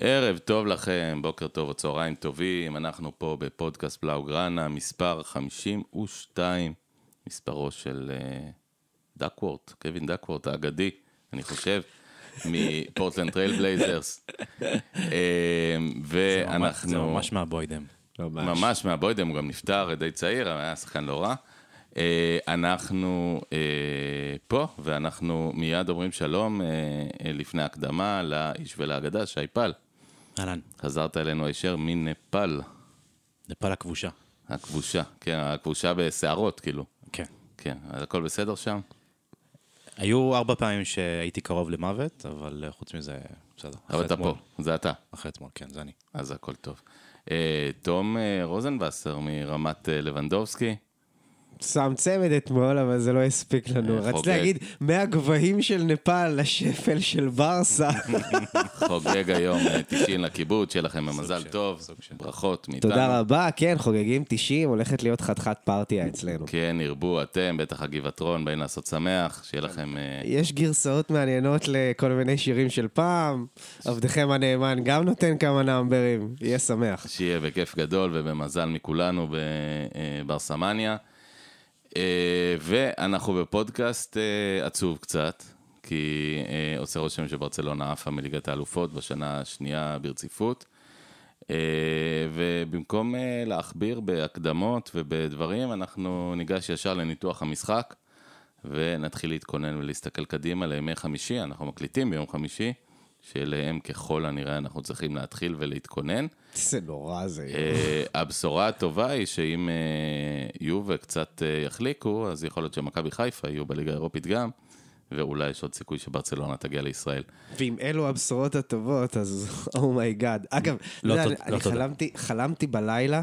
ערב טוב לכם, בוקר טוב או צהריים טובים, אנחנו פה בפודקאסט בלאוגרנה, מספר 52, מספרו של אה, דאקוורת', קווין דאקוורת' האגדי, אני חושב, מפורטלנד טרייל בלייזרס. ואנחנו... זה ממש מהבוידם. ממש מהבוידם, הוא גם נפטר די צעיר, היה שחקן לא רע. אה, אנחנו פה, ואנחנו מיד אומרים שלום לפני הקדמה לאיש ולאגדה, שי פל. אהלן. חזרת אלינו הישר מנפאל. נפאל הכבושה. הכבושה, כן, הכבושה בשערות, כאילו. כן. כן, אז הכל בסדר שם? היו ארבע פעמים שהייתי קרוב למוות, אבל חוץ מזה, בסדר. אבל אתה פה, זה אתה. אחרי אתמול, כן, זה אני. אז הכל טוב. תום רוזנבסר מרמת לבנדובסקי. שם צמד אתמול, אבל זה לא הספיק לנו. רציתי להגיד, מהגבהים של נפאל לשפל של ברסה. חוגג היום 90 לקיבוץ, שיהיה לכם מזל טוב, ברכות מאיתנו. תודה רבה, כן, חוגגים 90, הולכת להיות חתיכת פרטיה אצלנו. כן, ירבו אתם, בטח הגבעטרון, באים לעשות שמח, שיהיה לכם... יש גרסאות מעניינות לכל מיני שירים של פעם, עבדכם הנאמן גם נותן כמה נאמברים, יהיה שמח. שיהיה בכיף גדול ובמזל מכולנו בבר סמניה. ואנחנו בפודקאסט עצוב קצת, כי עושה רושם שברצלונה עפה מליגת האלופות בשנה השנייה ברציפות. ובמקום להכביר בהקדמות ובדברים, אנחנו ניגש ישר לניתוח המשחק, ונתחיל להתכונן ולהסתכל קדימה לימי חמישי, אנחנו מקליטים ביום חמישי. שאליהם ככל הנראה אנחנו צריכים להתחיל ולהתכונן. זה נורא זה. הבשורה הטובה היא שאם יובה קצת יחליקו, אז יכול להיות שמכבי חיפה יהיו בליגה האירופית גם, ואולי יש עוד סיכוי שברצלונה תגיע לישראל. ואם אלו הבשורות הטובות, אז oh my god. אגב, לא אני חלמתי בלילה,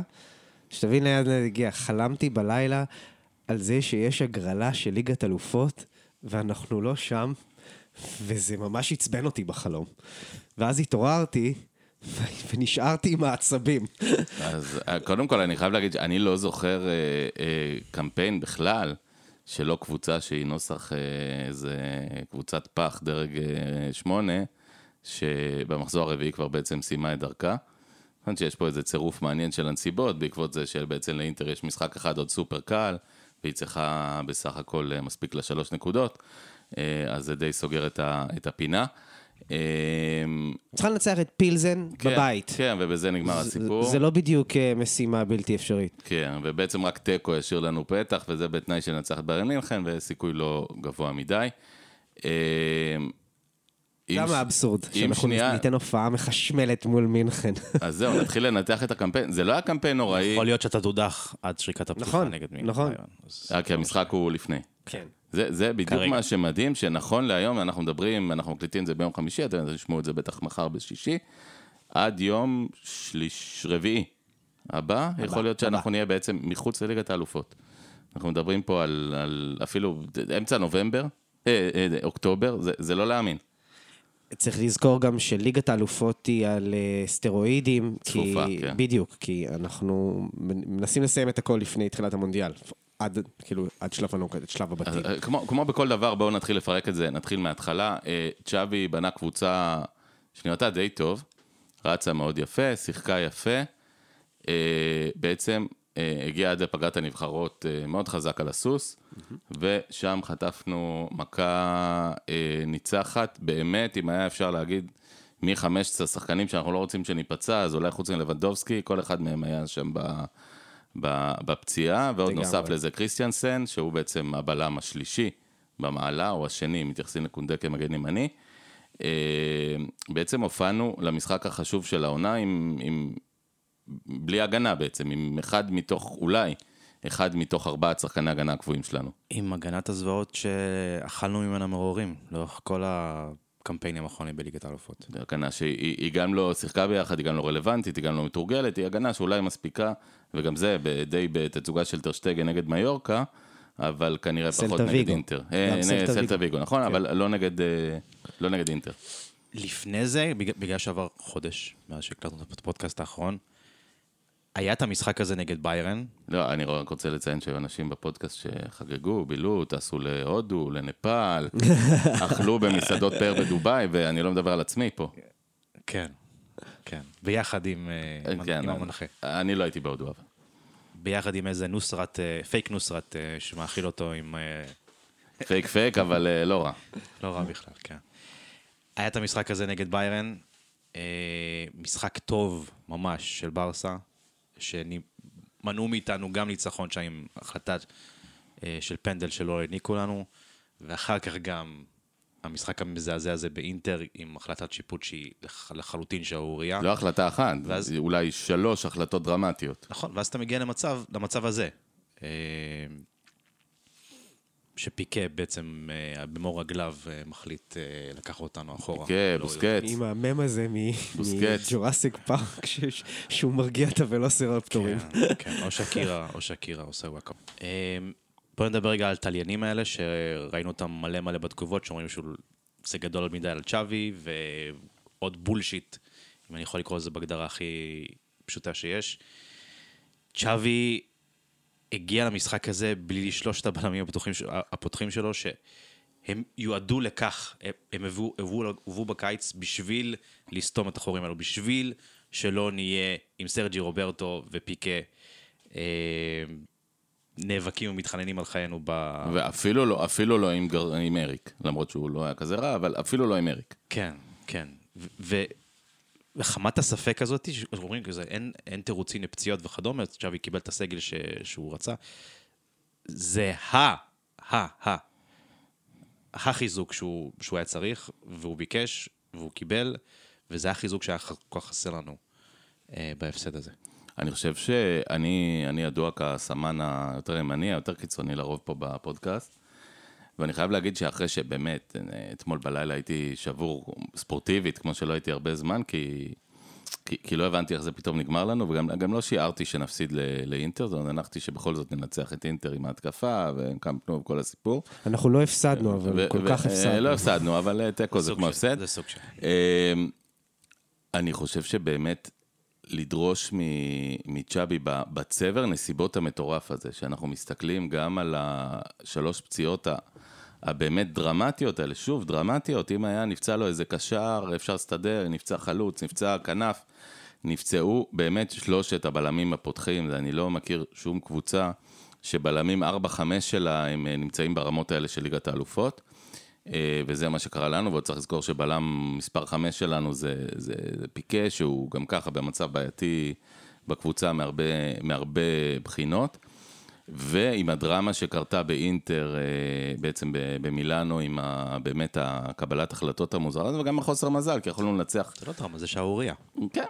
שתבין לאן זה הגיע, חלמתי בלילה על זה שיש הגרלה של ליגת אלופות, ואנחנו לא שם. וזה ממש עצבן אותי בחלום. ואז התעוררתי, ונשארתי עם העצבים. אז קודם כל, אני חייב להגיד שאני לא זוכר אה, אה, קמפיין בכלל, שלא קבוצה שהיא נוסח אה, איזה קבוצת פח דרג אה, שמונה, שבמחזור הרביעי כבר בעצם סיימה את דרכה. חושב שיש פה איזה צירוף מעניין של הנסיבות, בעקבות זה שבעצם לאינטר יש משחק אחד עוד סופר קל, והיא צריכה בסך הכל מספיק לשלוש נקודות. אז זה די סוגר את הפינה. צריכה לנצח את פילזן כן, בבית. כן, ובזה נגמר הסיפור. זה לא בדיוק משימה בלתי אפשרית. כן, ובעצם רק תיקו ישאיר לנו פתח, וזה בתנאי שננצח את ביירן מינכן, וסיכוי לא גבוה מדי. למה האבסורד? שאנחנו ניתן הופעה מחשמלת מול מינכן. אז זהו, נתחיל לנתח את הקמפיין. זה לא היה קמפיין נוראי. יכול להיות שאתה תודח עד שריקת הפתיחה נגד מינכן. נכון, נכון. כי המשחק הוא לפני. כן. זה, זה בדיוק כרגע. מה שמדהים, שנכון להיום, אנחנו מדברים, אנחנו מקליטים את זה ביום חמישי, אתם תשמעו את זה בטח מחר בשישי, עד יום שליש, רביעי הבא, הבא יכול להיות שאנחנו הבא. נהיה בעצם מחוץ לליגת האלופות. אנחנו מדברים פה על, על אפילו אמצע נובמבר, אה, אה, אוקטובר, זה, זה לא להאמין. צריך לזכור גם שליגת האלופות היא על סטרואידים. צפופה, כי, כן. בדיוק, כי אנחנו מנסים לסיים את הכל לפני תחילת המונדיאל. עד, כאילו, עד שלב הנוקד, עד שלב הבתים. כמו, כמו בכל דבר, בואו נתחיל לפרק את זה, נתחיל מההתחלה. צ'אבי בנה קבוצה שנראתה די טוב, רצה מאוד יפה, שיחקה יפה. בעצם הגיע עד לפגרת הנבחרות מאוד חזק על הסוס, ושם חטפנו מכה ניצחת, באמת, אם היה אפשר להגיד, מ-15 שחקנים שאנחנו לא רוצים שניפצע, אז אולי חוץ מלבנדובסקי, כל אחד מהם היה שם ב... בפציעה, ועוד נוסף לזה קריסטיאנסן, שהוא בעצם הבלם השלישי במעלה, או השני, מתייחסים לקונדה כמגן ימני. בעצם הופענו למשחק החשוב של העונה עם, עם, בלי הגנה בעצם, עם אחד מתוך, אולי, אחד מתוך ארבעת שחקני הגנה הקבועים שלנו. עם הגנת הזוועות שאכלנו ממנה מרורים, לאורך כל ה... הקמפיינים האחרונים בליגת האלופות. זו הגנה שהיא גם לא שיחקה ביחד, היא גם לא רלוונטית, היא גם לא מתורגלת, היא הגנה שאולי מספיקה, וגם זה די בתצוגה של טרשטגן נגד מיורקה, אבל כנראה פחות נגד אינטר. סלטה ויגו, נכון, כן. אבל לא נגד, לא נגד אינטר. לפני זה, בגלל שעבר חודש, מאז שהקלטנו את הפודקאסט האחרון, היה את המשחק הזה נגד ביירן? לא, אני רק רוצה לציין שהיו אנשים בפודקאסט שחגגו, בילו, טסו להודו, לנפאל, אכלו במסעדות פאר בדובאי, ואני לא מדבר על עצמי פה. כן. כן, ביחד עם, כן, המנחה. אני לא הייתי בהודו, אבל. ביחד עם איזה נוסרת, פייק נוסרת, שמאכיל אותו עם... fake fake, אבל לא רע. לא רע בכלל, כן. היה את המשחק הזה נגד ביירן, משחק טוב ממש של ברסה, שמנעו מאיתנו גם ניצחון שם עם החלטה של פנדל שלא העניקו לנו, ואחר כך גם המשחק המזעזע הזה באינטר עם החלטת שיפוט שהיא לחלוטין שערורייה. לא החלטה אחת, ואז... אולי שלוש החלטות דרמטיות. נכון, ואז אתה מגיע למצב, למצב הזה. אה, שפיקה בעצם אה, במו רגליו אה, מחליט לקחת אותנו אחורה. פיקה, לא בוסקץ. עם המם הזה מג'ורסיק פארק, שהוא מרגיע את הוולוסרפטורים. כן, כן, או שקירה, או שקירה עושה וואקאפ. בואו נדבר רגע על טליינים האלה, שראינו אותם מלא מלא בתגובות, שאומרים שזה גדול מדי על צ'אבי, ועוד בולשיט, אם אני יכול לקרוא לזה בהגדרה הכי פשוטה שיש. צ'אבי הגיע למשחק הזה בלי שלושת הבלמים הפותחים, שלו, שהם יועדו לכך, הם הובאו בקיץ בשביל לסתום את החורים האלו, בשביל שלא נהיה עם סרג'י רוברטו ופיקה. נאבקים ומתחננים על חיינו ב... ואפילו לא, אפילו לא עם, גר... עם אריק, למרות שהוא לא היה כזה רע, אבל אפילו לא עם אריק. כן, כן. ו... וחמת הספק הזאת, שאומרים כזה, אין, אין תירוצים לפציעות וכדומה, צ'אבי קיבל את הסגל ש... שהוא רצה, זה ה, ה, ה, החיזוק שהוא, שהוא היה צריך, והוא ביקש, והוא קיבל, וזה החיזוק שהיה כל כך חסר לנו אה, בהפסד הזה. אני חושב שאני ידוע כסמן היותר ימני, היותר קיצוני לרוב פה בפודקאסט. ואני חייב להגיד שאחרי שבאמת, אתמול בלילה הייתי שבור ספורטיבית, כמו שלא הייתי הרבה זמן, כי, כי, כי לא הבנתי איך זה פתאום נגמר לנו, וגם לא שיערתי שנפסיד ל, לאינטר, זאת אומרת, הנחתי שבכל זאת ננצח את אינטר עם ההתקפה, וכמה פנו וכל הסיפור. אנחנו לא הפסדנו, אבל כל כך הפסדנו. לא הפסדנו, אבל תיקו זה כמו הפסד. זה סוג של... אמ, אני חושב שבאמת לדרוש מצ'אבי בצבר נסיבות המטורף הזה, שאנחנו מסתכלים גם על השלוש פציעות הבאמת דרמטיות האלה, שוב, דרמטיות, אם היה נפצע לו איזה קשר, אפשר להסתדר, נפצע חלוץ, נפצע כנף, נפצעו באמת שלושת הבלמים הפותחים, אני לא מכיר שום קבוצה שבלמים 4-5 שלה הם נמצאים ברמות האלה של ליגת האלופות. אה, וזה מה שקרה לנו, ועוד צריך לזכור שבלם מספר 5 שלנו זה, זה, זה פיקה, שהוא גם ככה במצב בעייתי בקבוצה מהרבה, מהרבה בחינות. ועם הדרמה שקרתה באינטר, אה, בעצם במילאנו, עם ה, באמת הקבלת החלטות המוזרה, וגם החוסר מזל, כי יכולנו לנצח. זה לא דרמה, זה שערורייה. כן,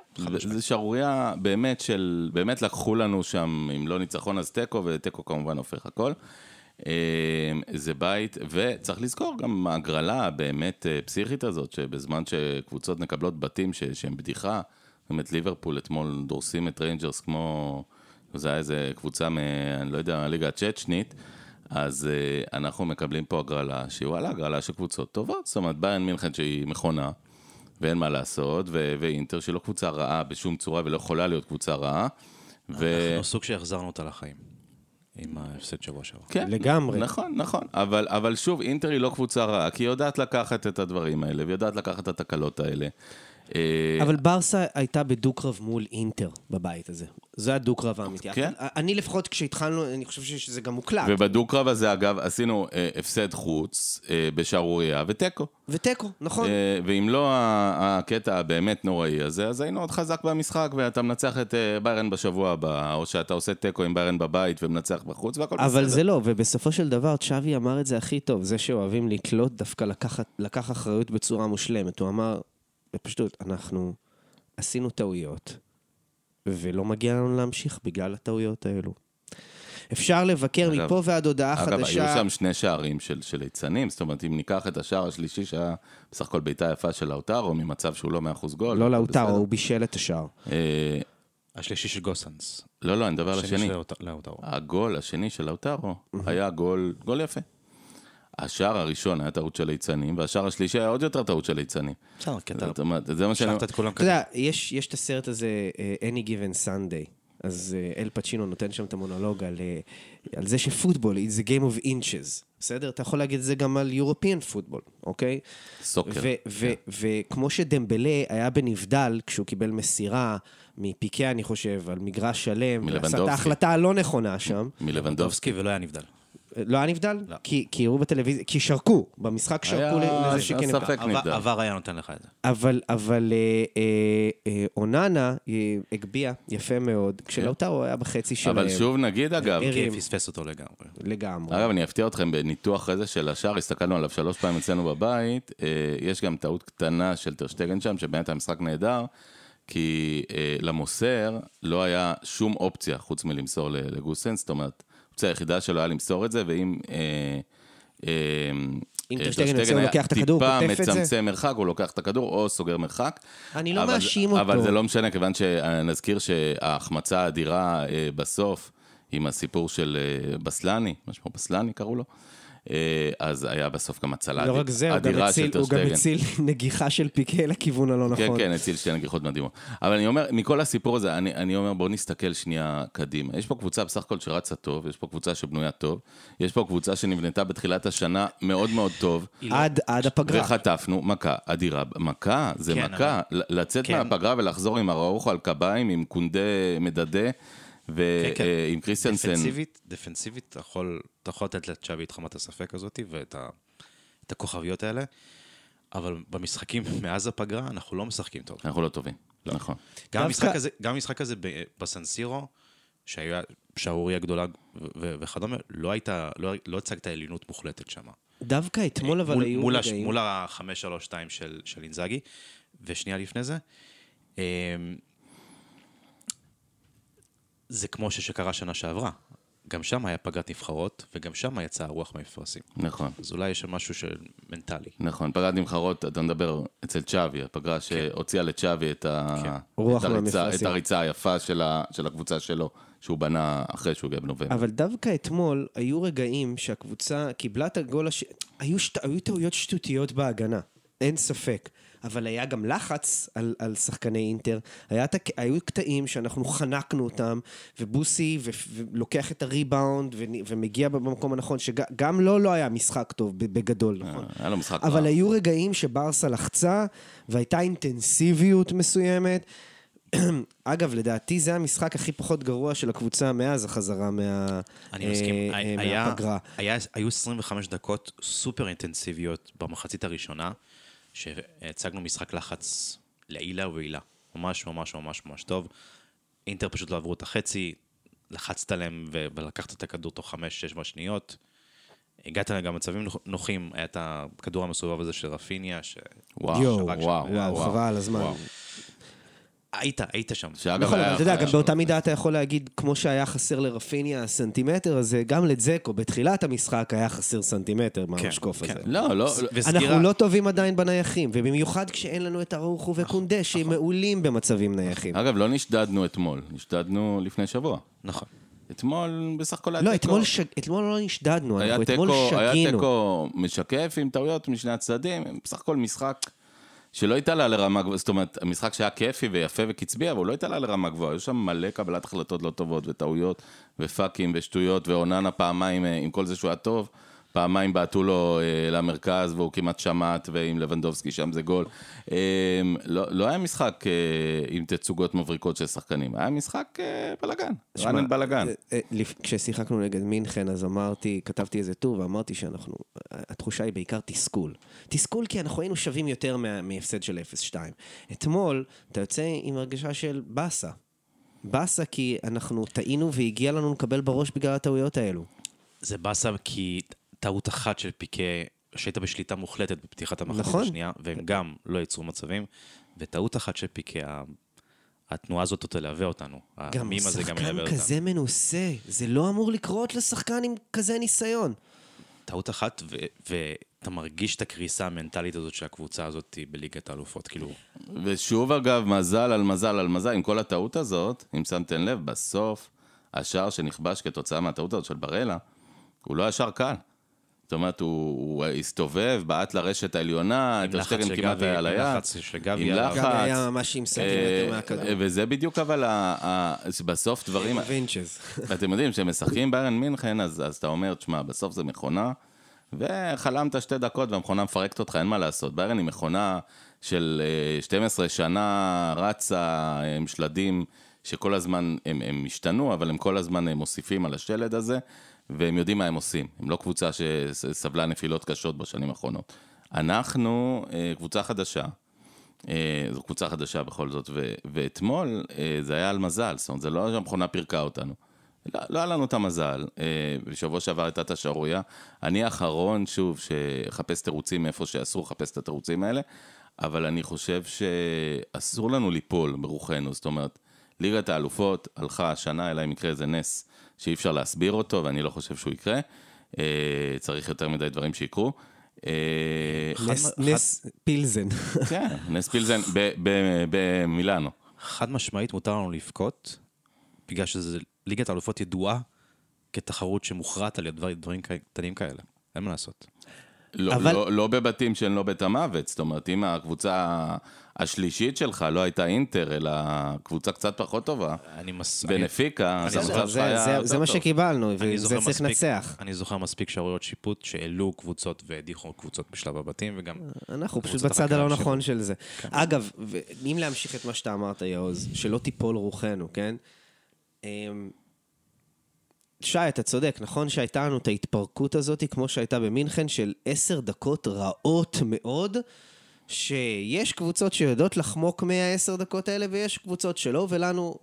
זה שערורייה באמת של, באמת לקחו לנו שם, אם לא ניצחון אז תיקו, ותיקו כמובן הופך הכל. אמ, זה בית, וצריך לזכור גם ההגרלה הבאמת אה, פסיכית הזאת, שבזמן שקבוצות מקבלות בתים שהם בדיחה, זאת אומרת ליברפול אתמול דורסים את ריינג'רס כמו, זה היה איזה קבוצה מ... אני לא יודע, הליגה הצ'צ'נית, אז אה, אנחנו מקבלים פה הגרלה שהיא וואלה הגרלה של קבוצות טובות, זאת אומרת ביירן מינכן שהיא מכונה. ואין מה לעשות, ו- ואינטר שהיא לא קבוצה רעה בשום צורה ולא יכולה להיות קבוצה רעה. ו... אנחנו סוג שהחזרנו אותה לחיים. עם ההפסד שבוע שעבר. כן, לגמרי. נכון, נכון. אבל, אבל שוב, אינטר היא לא קבוצה רעה, כי היא יודעת לקחת את הדברים האלה, והיא יודעת לקחת את התקלות האלה. אה, אבל ברסה הייתה בדו-קרב מול אינטר בבית הזה. זה הדו-קרב האמיתי. כן. אני לפחות כשהתחלנו, אני חושב שזה גם מוקלט. ובדו-קרב הזה, אגב, עשינו אה, הפסד חוץ אה, בשערורייה ותיקו. ותיקו, נכון. אה, ואם לא הקטע הבאמת נוראי הזה, אז היינו עוד חזק במשחק, ואתה מנצח את אה, ביירן בשבוע הבא, או שאתה עושה תיקו עם ביירן בבית ומנצח בחוץ, והכל בסדר. אבל זה לא, ובסופו של דבר, צ'אבי אמר את זה הכי טוב, זה שאוהבים לקלוט, דווקא לקחת, לקח אחריות בצורה מושלמת. הוא אמר, בפשטות, אנחנו עשינו טעויות, ולא מגיע לנו להמשיך בגלל הטעויות האלו. אפשר לבקר אגב, מפה ועד הודעה אגב, חדשה. אגב, היו שם שני שערים של, של ליצנים, זאת אומרת, אם ניקח את השער השלישי, שהיה בסך הכל בעיטה יפה של לאוטרו, ממצב שהוא לא מאה אחוז גול. לא לאוטרו, הוא בישל את השער. אה, השלישי של גוסנס. לא, לא, אני מדבר על השני. הגול השני של לאוטרו היה גול, גול יפה. השער הראשון היה טעות של ליצנים, והשער השלישי היה עוד יותר טעות של ליצנים. בסדר, כי אתה... זה מה שאני... אתה יודע, יש את הסרט הזה, אה, Any Given Sunday. אז אה, אל פצ'ינו נותן שם את המונולוג על, אה, על זה שפוטבול is a game of inches. בסדר? אתה יכול להגיד את זה גם על European פוטבול, אוקיי? סוקר. וכמו שדמבלה היה בנבדל כשהוא קיבל מסירה מפיקה, אני חושב, על מגרש שלם, ועשה את ההחלטה הלא נכונה שם. מלבנדובסקי ולא היה נבדל. לא היה נבדל? לא. כי, כי הראו בטלוויזיה, כי שרקו, במשחק שרקו לזה שכן נבדל. עבר היה נותן לך את זה. אבל, אבל אה, אה, אה, אוננה הגביה יפה מאוד, כשלאוטרו היה בחצי שלהם. אבל שוב נגיד אגב, כי פספס אותו לגמרי. לגמרי. אגב, אני אפתיע אתכם בניתוח הזה של השער, הסתכלנו עליו שלוש פעמים אצלנו בבית, אה, יש גם טעות קטנה של טרשטגן שם, שבאמת המשחק נהדר. כי אה, למוסר לא היה שום אופציה חוץ מלמסור לגוסן, זאת אומרת, האופציה היחידה שלו היה למסור את זה, ואם... אה, אה, אם טרשטגן את זה. טיפה מצמצם מרחק, הוא לוקח את הכדור או סוגר מרחק. אני לא מאשים אותו. אבל זה לא משנה, כיוון שנזכיר שההחמצה האדירה בסוף, עם הסיפור של בסלני, מה שמו בסלני קראו לו? אה, אז היה בסוף גם הצלה אדירה לא רק זה, הוא גם הציל נגיחה של פיקה לכיוון הלא כן, נכון. כן, כן, הציל שתי נגיחות מדהימות. אבל אני אומר, מכל הסיפור הזה, אני, אני אומר, בואו נסתכל שנייה קדימה. יש פה קבוצה בסך הכל שרצה טוב, יש פה קבוצה שבנויה טוב, יש פה קבוצה שנבנתה בתחילת השנה מאוד מאוד טוב. עד, עד הפגרה. וחטפנו מכה אדירה. מכה, זה כן, מכה. אבל... לצאת כן. מהפגרה ולחזור עם הראוכו על קביים, עם קונדה מדדה. ועם כן, כן. קריסטיאנסן... דפנסיבית, דפנסיבית, אתה יכול, אתה יכול לתת לצ'אבי את חמת הספק הזאת ואת ה, את הכוכביות האלה, אבל במשחקים מאז הפגרה אנחנו לא משחקים טוב. אנחנו לא טובים, לא. נכון. גם המשחק הזה, גם המשחק הזה בסנסירו, שהיה שערוריה גדולה וכדומה, לא הייתה, לא, לא הצגת עליונות מוחלטת שם. דווקא אתמול אבל היו מול רגעים... מול ה-5-3-2 של, של אינזאגי, ושנייה לפני זה, אמ, זה כמו שקרה שנה שעברה. גם שם היה פגרת נבחרות, וגם שם יצאה הרוח מהמפרשים. נכון. אז אולי יש שם משהו של מנטלי. נכון, פגרת נבחרות, אתה מדבר אצל צ'אבי, הפגרה כן. שהוציאה לצ'אבי את, ה... כן. את, הריצה, את הריצה היפה של, ה... של הקבוצה שלו, שהוא בנה אחרי שהוא הגיע בנובמבר. אבל דווקא אתמול היו רגעים שהקבוצה קיבלה את הגול הש... היו, שט... היו טעויות שטותיות בהגנה, אין ספק. אבל היה גם לחץ על, על שחקני אינטר. היה, היו קטעים שאנחנו חנקנו אותם, ובוסי ו, ולוקח את הריבאונד ו, ומגיע במקום הנכון, שגם לו לא היה משחק טוב בגדול, אה, נכון? היה לו משחק אבל רע. היו רגעים שברסה לחצה, והייתה אינטנסיביות מסוימת. אגב, לדעתי זה המשחק הכי פחות גרוע של הקבוצה מאז החזרה מה... אני מסכים. אה, היה, מהפגרה. היה, היו 25 דקות סופר אינטנסיביות במחצית הראשונה. שהצגנו משחק לחץ לעילה ועילה. ממש ממש ממש ממש טוב. אינטר פשוט לא עברו את החצי, לחצת עליהם ולקחת את הכדור תוך חמש-שש שניות. הגעת להם גם מצבים נוחים, היה את הכדור המסובב הזה של רפיניה, ש... וואו, וואו, וואו, חבל על הזמן. היית, היית שם. נכון, אבל אתה יודע, גם באותה מידה אתה יכול להגיד, כמו שהיה חסר לרפיניה סנטימטר, אז גם לזקו בתחילת המשחק היה חסר סנטימטר מהמשקוף כן, הזה. כן. לא, לא. אנחנו לא טובים עדיין בנייחים, ובמיוחד כשאין לנו את ארוחו וקונדה, שהם נכון. מעולים במצבים נייחים. אגב, לא נשדדנו אתמול, נשדדנו לפני שבוע. נכון. אתמול בסך הכל היה לא, תיקו. לא, אתמול לא נשדדנו, אנחנו אתמול שגינו. היה תיקו משקף עם טעויות משני הצדדים, בסך הכל משחק שלא התעלה לרמה גבוהה, זאת אומרת, המשחק שהיה כיפי ויפה וקצבי, אבל הוא לא התעלה לרמה גבוהה, היו שם מלא קבלת החלטות לא טובות וטעויות ופאקים ושטויות, ואוננה פעמיים, אה, עם כל זה שהוא היה טוב, פעמיים בעטו לו אה, למרכז והוא כמעט שמט, ועם לבנדובסקי שם זה גול. אה, לא, לא היה משחק אה, עם תצוגות מבריקות של שחקנים, היה משחק אה, בלאגן, רענן בלאגן. אה, אה, כששיחקנו נגד מינכן, אז אמרתי, כתבתי איזה טור ואמרתי שאנחנו, התחושה היא בעיקר תסכול. תסכול כי אנחנו היינו שווים יותר מהפסד של 0-2. אתמול, אתה יוצא עם הרגשה של באסה. באסה כי אנחנו טעינו והגיע לנו לקבל בראש בגלל הטעויות האלו. זה באסה כי טעות אחת של פיקה, שהייתה בשליטה מוחלטת בפתיחת המחצית נכון. השנייה, והם גם לא ייצרו מצבים, וטעות אחת של פיקה, התנועה הזאת תלווה אותנו. גם שחקן כזה מנוסה, זה לא אמור לקרות לשחקן עם כזה ניסיון. טעות אחת, ואתה מרגיש את הקריסה המנטלית הזאת של הקבוצה הזאת בליגת האלופות, כאילו... ושוב אגב, מזל על מזל על מזל, עם כל הטעות הזאת, אם שמתם לב, בסוף, השער שנכבש כתוצאה מהטעות הזאת של בראלה, הוא לא השער קל. זאת אומרת, הוא, הוא הסתובב, בעט לרשת העליונה, את השטגן כמעט היה על היד. עם לחץ של גבי. עם לחץ. גבי היה ממש עם סנטימטר אה, מהכדור. וזה בדיוק אבל, בסוף דברים... וינצ'ז. אתם יודעים, כשמשחקים ביירן מינכן, אז, אז אתה אומר, תשמע, בסוף זה מכונה, וחלמת שתי דקות והמכונה מפרקת אותך, אין מה לעשות. ביירן היא מכונה של 12 שנה רצה עם שלדים שכל הזמן הם, הם השתנו, אבל הם כל הזמן מוסיפים על השלד הזה, והם יודעים מה הם עושים. הם לא קבוצה שסבלה נפילות קשות בשנים האחרונות. אנחנו קבוצה חדשה, זו קבוצה חדשה בכל זאת, ו- ואתמול זה היה על מזל, זאת אומרת, זה לא שהמכונה פירקה אותנו. לא, לא היה לנו את המזל, בשבוע שעבר הייתה את השערורייה. אני האחרון, שוב, שחפש תירוצים מאיפה שאסור לחפש את התירוצים האלה, אבל אני חושב שאסור לנו ליפול ברוחנו, זאת אומרת, ליגת האלופות הלכה השנה, אלא אם יקרה איזה נס שאי אפשר להסביר אותו, ואני לא חושב שהוא יקרה. צריך יותר מדי דברים שיקרו. נס פילזן. כן, נס פילזן במילאנו. חד משמעית מותר לנו לבכות, בגלל שזה ליגת האלופות ידועה כתחרות שמוכרעת על דברים קטנים כאלה. אין מה לעשות. לא, אבל... לא, לא בבתים שהם לא בית המוות, זאת אומרת, אם הקבוצה השלישית שלך לא הייתה אינטר, אלא קבוצה קצת פחות טובה, אני מס... בנפיקה, אז המצב שלך היה יותר טוב. זה מה שקיבלנו, וזה צריך לנצח. אני זוכר מספיק שערוריות שיפוט שהעלו קבוצות והדיחו קבוצות בשלב הבתים, וגם... אנחנו פשוט בצד הלא נכון של זה. כן. אגב, אם להמשיך את מה שאתה אמרת, יעוז, שלא תיפול רוחנו, כן? שי, אתה צודק, נכון שהייתה לנו את ההתפרקות הזאת, כמו שהייתה במינכן, של עשר דקות רעות מאוד, שיש קבוצות שיודעות לחמוק מהעשר דקות האלה, ויש קבוצות שלא, ולנו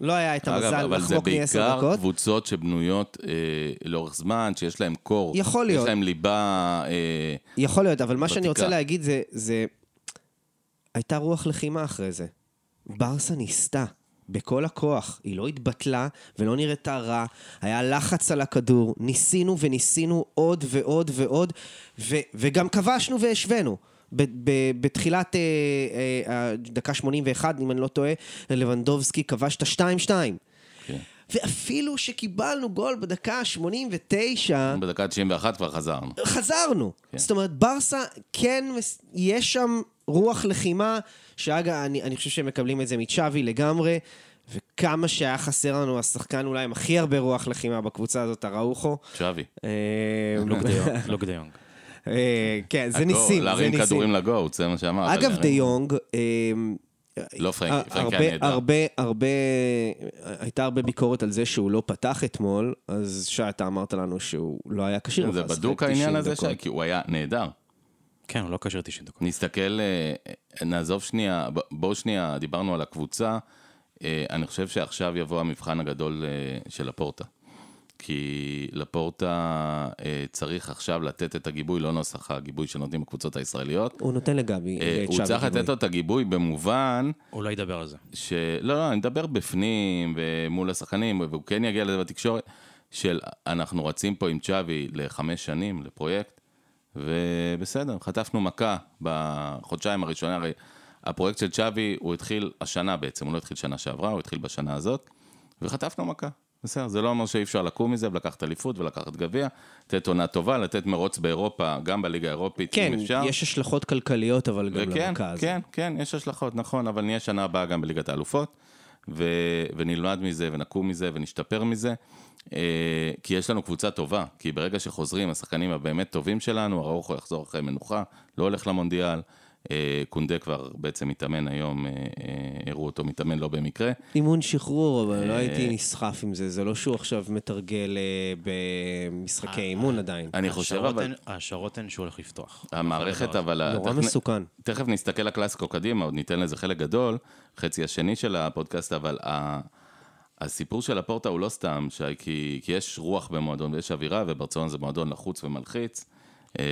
לא היה את המזל אגב, לחמוק מעשר דקות. אבל זה בעיקר קבוצות שבנויות אה, לאורך זמן, שיש להן קור. יכול להיות. יש להן ליבה... אה, יכול להיות, אבל מה שאני רוצה להגיד זה, זה... הייתה רוח לחימה אחרי זה. ברסה ניסתה. בכל הכוח. היא לא התבטלה ולא נראתה רע, היה לחץ על הכדור, ניסינו וניסינו עוד ועוד ועוד, ו- וגם כבשנו והשווינו. בתחילת אה, אה, דקה 81, אם אני לא טועה, לבנדובסקי כבש את ה-2-2. ואפילו שקיבלנו גול בדקה ה-89... בדקה ה-91 כבר חזרנו. חזרנו. כן. זאת אומרת, ברסה, כן, יש שם רוח לחימה, שאגב, אני, אני חושב שהם מקבלים את זה מצ'אבי לגמרי, וכמה שהיה חסר לנו השחקן אולי עם הכי הרבה רוח לחימה בקבוצה הזאת, הראוכו. צ'אבי. לוק דה יונג. כן, זה ניסים, זה ניסים. להרים כדורים לגו, זה מה שאמרת. אגב, דה יונג... לא פרנקי, פרנקי היה נהדר. הרבה, הרבה, הייתה הרבה ביקורת על זה שהוא לא פתח אתמול, אז שי, אתה אמרת לנו שהוא לא היה כשיר. זה בדוק העניין הזה, שי, כי הוא היה נהדר. כן, הוא לא כשיר 90 דקות. נסתכל, נעזוב שנייה, בואו שנייה, דיברנו על הקבוצה. אני חושב שעכשיו יבוא המבחן הגדול של הפורטה. כי לפורטה צריך עכשיו לתת את הגיבוי, לא נוסח הגיבוי שנותנים הקבוצות הישראליות. הוא נותן לגבי, הוא צריך לתת לו את הגיבוי במובן... הוא לא ידבר על זה. ש... לא, לא, אני מדבר בפנים ומול השחקנים, והוא כן יגיע לזה בתקשורת, של אנחנו רצים פה עם צ'אבי לחמש שנים, לפרויקט, ובסדר, חטפנו מכה בחודשיים הראשונים, הרי הפרויקט של צ'אבי, הוא התחיל השנה בעצם, הוא לא התחיל שנה שעברה, הוא התחיל בשנה הזאת, וחטפנו מכה. בסדר, זה לא אומר שאי אפשר לקום מזה ולקחת אליפות ולקחת גביע, לתת עונה טובה, לתת מרוץ באירופה, גם בליגה האירופית, כן, אם אפשר. כן, יש השלכות כלכליות, אבל גם וכן, למכה הזאת. כן, כן, יש השלכות, נכון, אבל נהיה שנה הבאה גם בליגת האלופות, ו... ונלמד מזה, ונקום מזה, ונשתפר מזה, אה, כי יש לנו קבוצה טובה, כי ברגע שחוזרים השחקנים הבאמת טובים שלנו, אראוחו יחזור אחרי מנוחה, לא הולך למונדיאל. אה, קונדה כבר בעצם מתאמן היום, אה, הראו אותו מתאמן לא במקרה. אימון שחרור, אבל לא הייתי נסחף עם זה, זה לא שהוא עכשיו מתרגל במשחקי אימון עדיין. אני חושב אבל... ההשערות הן שהוא הולך לפתוח. המערכת אבל... נורא מסוכן. תכף נסתכל לקלאסיקו קדימה, עוד ניתן לזה חלק גדול, חצי השני של הפודקאסט, אבל הסיפור של הפורטה הוא לא סתם, כי יש רוח במועדון ויש אווירה, וברצלונה זה מועדון לחוץ ומלחיץ. אה,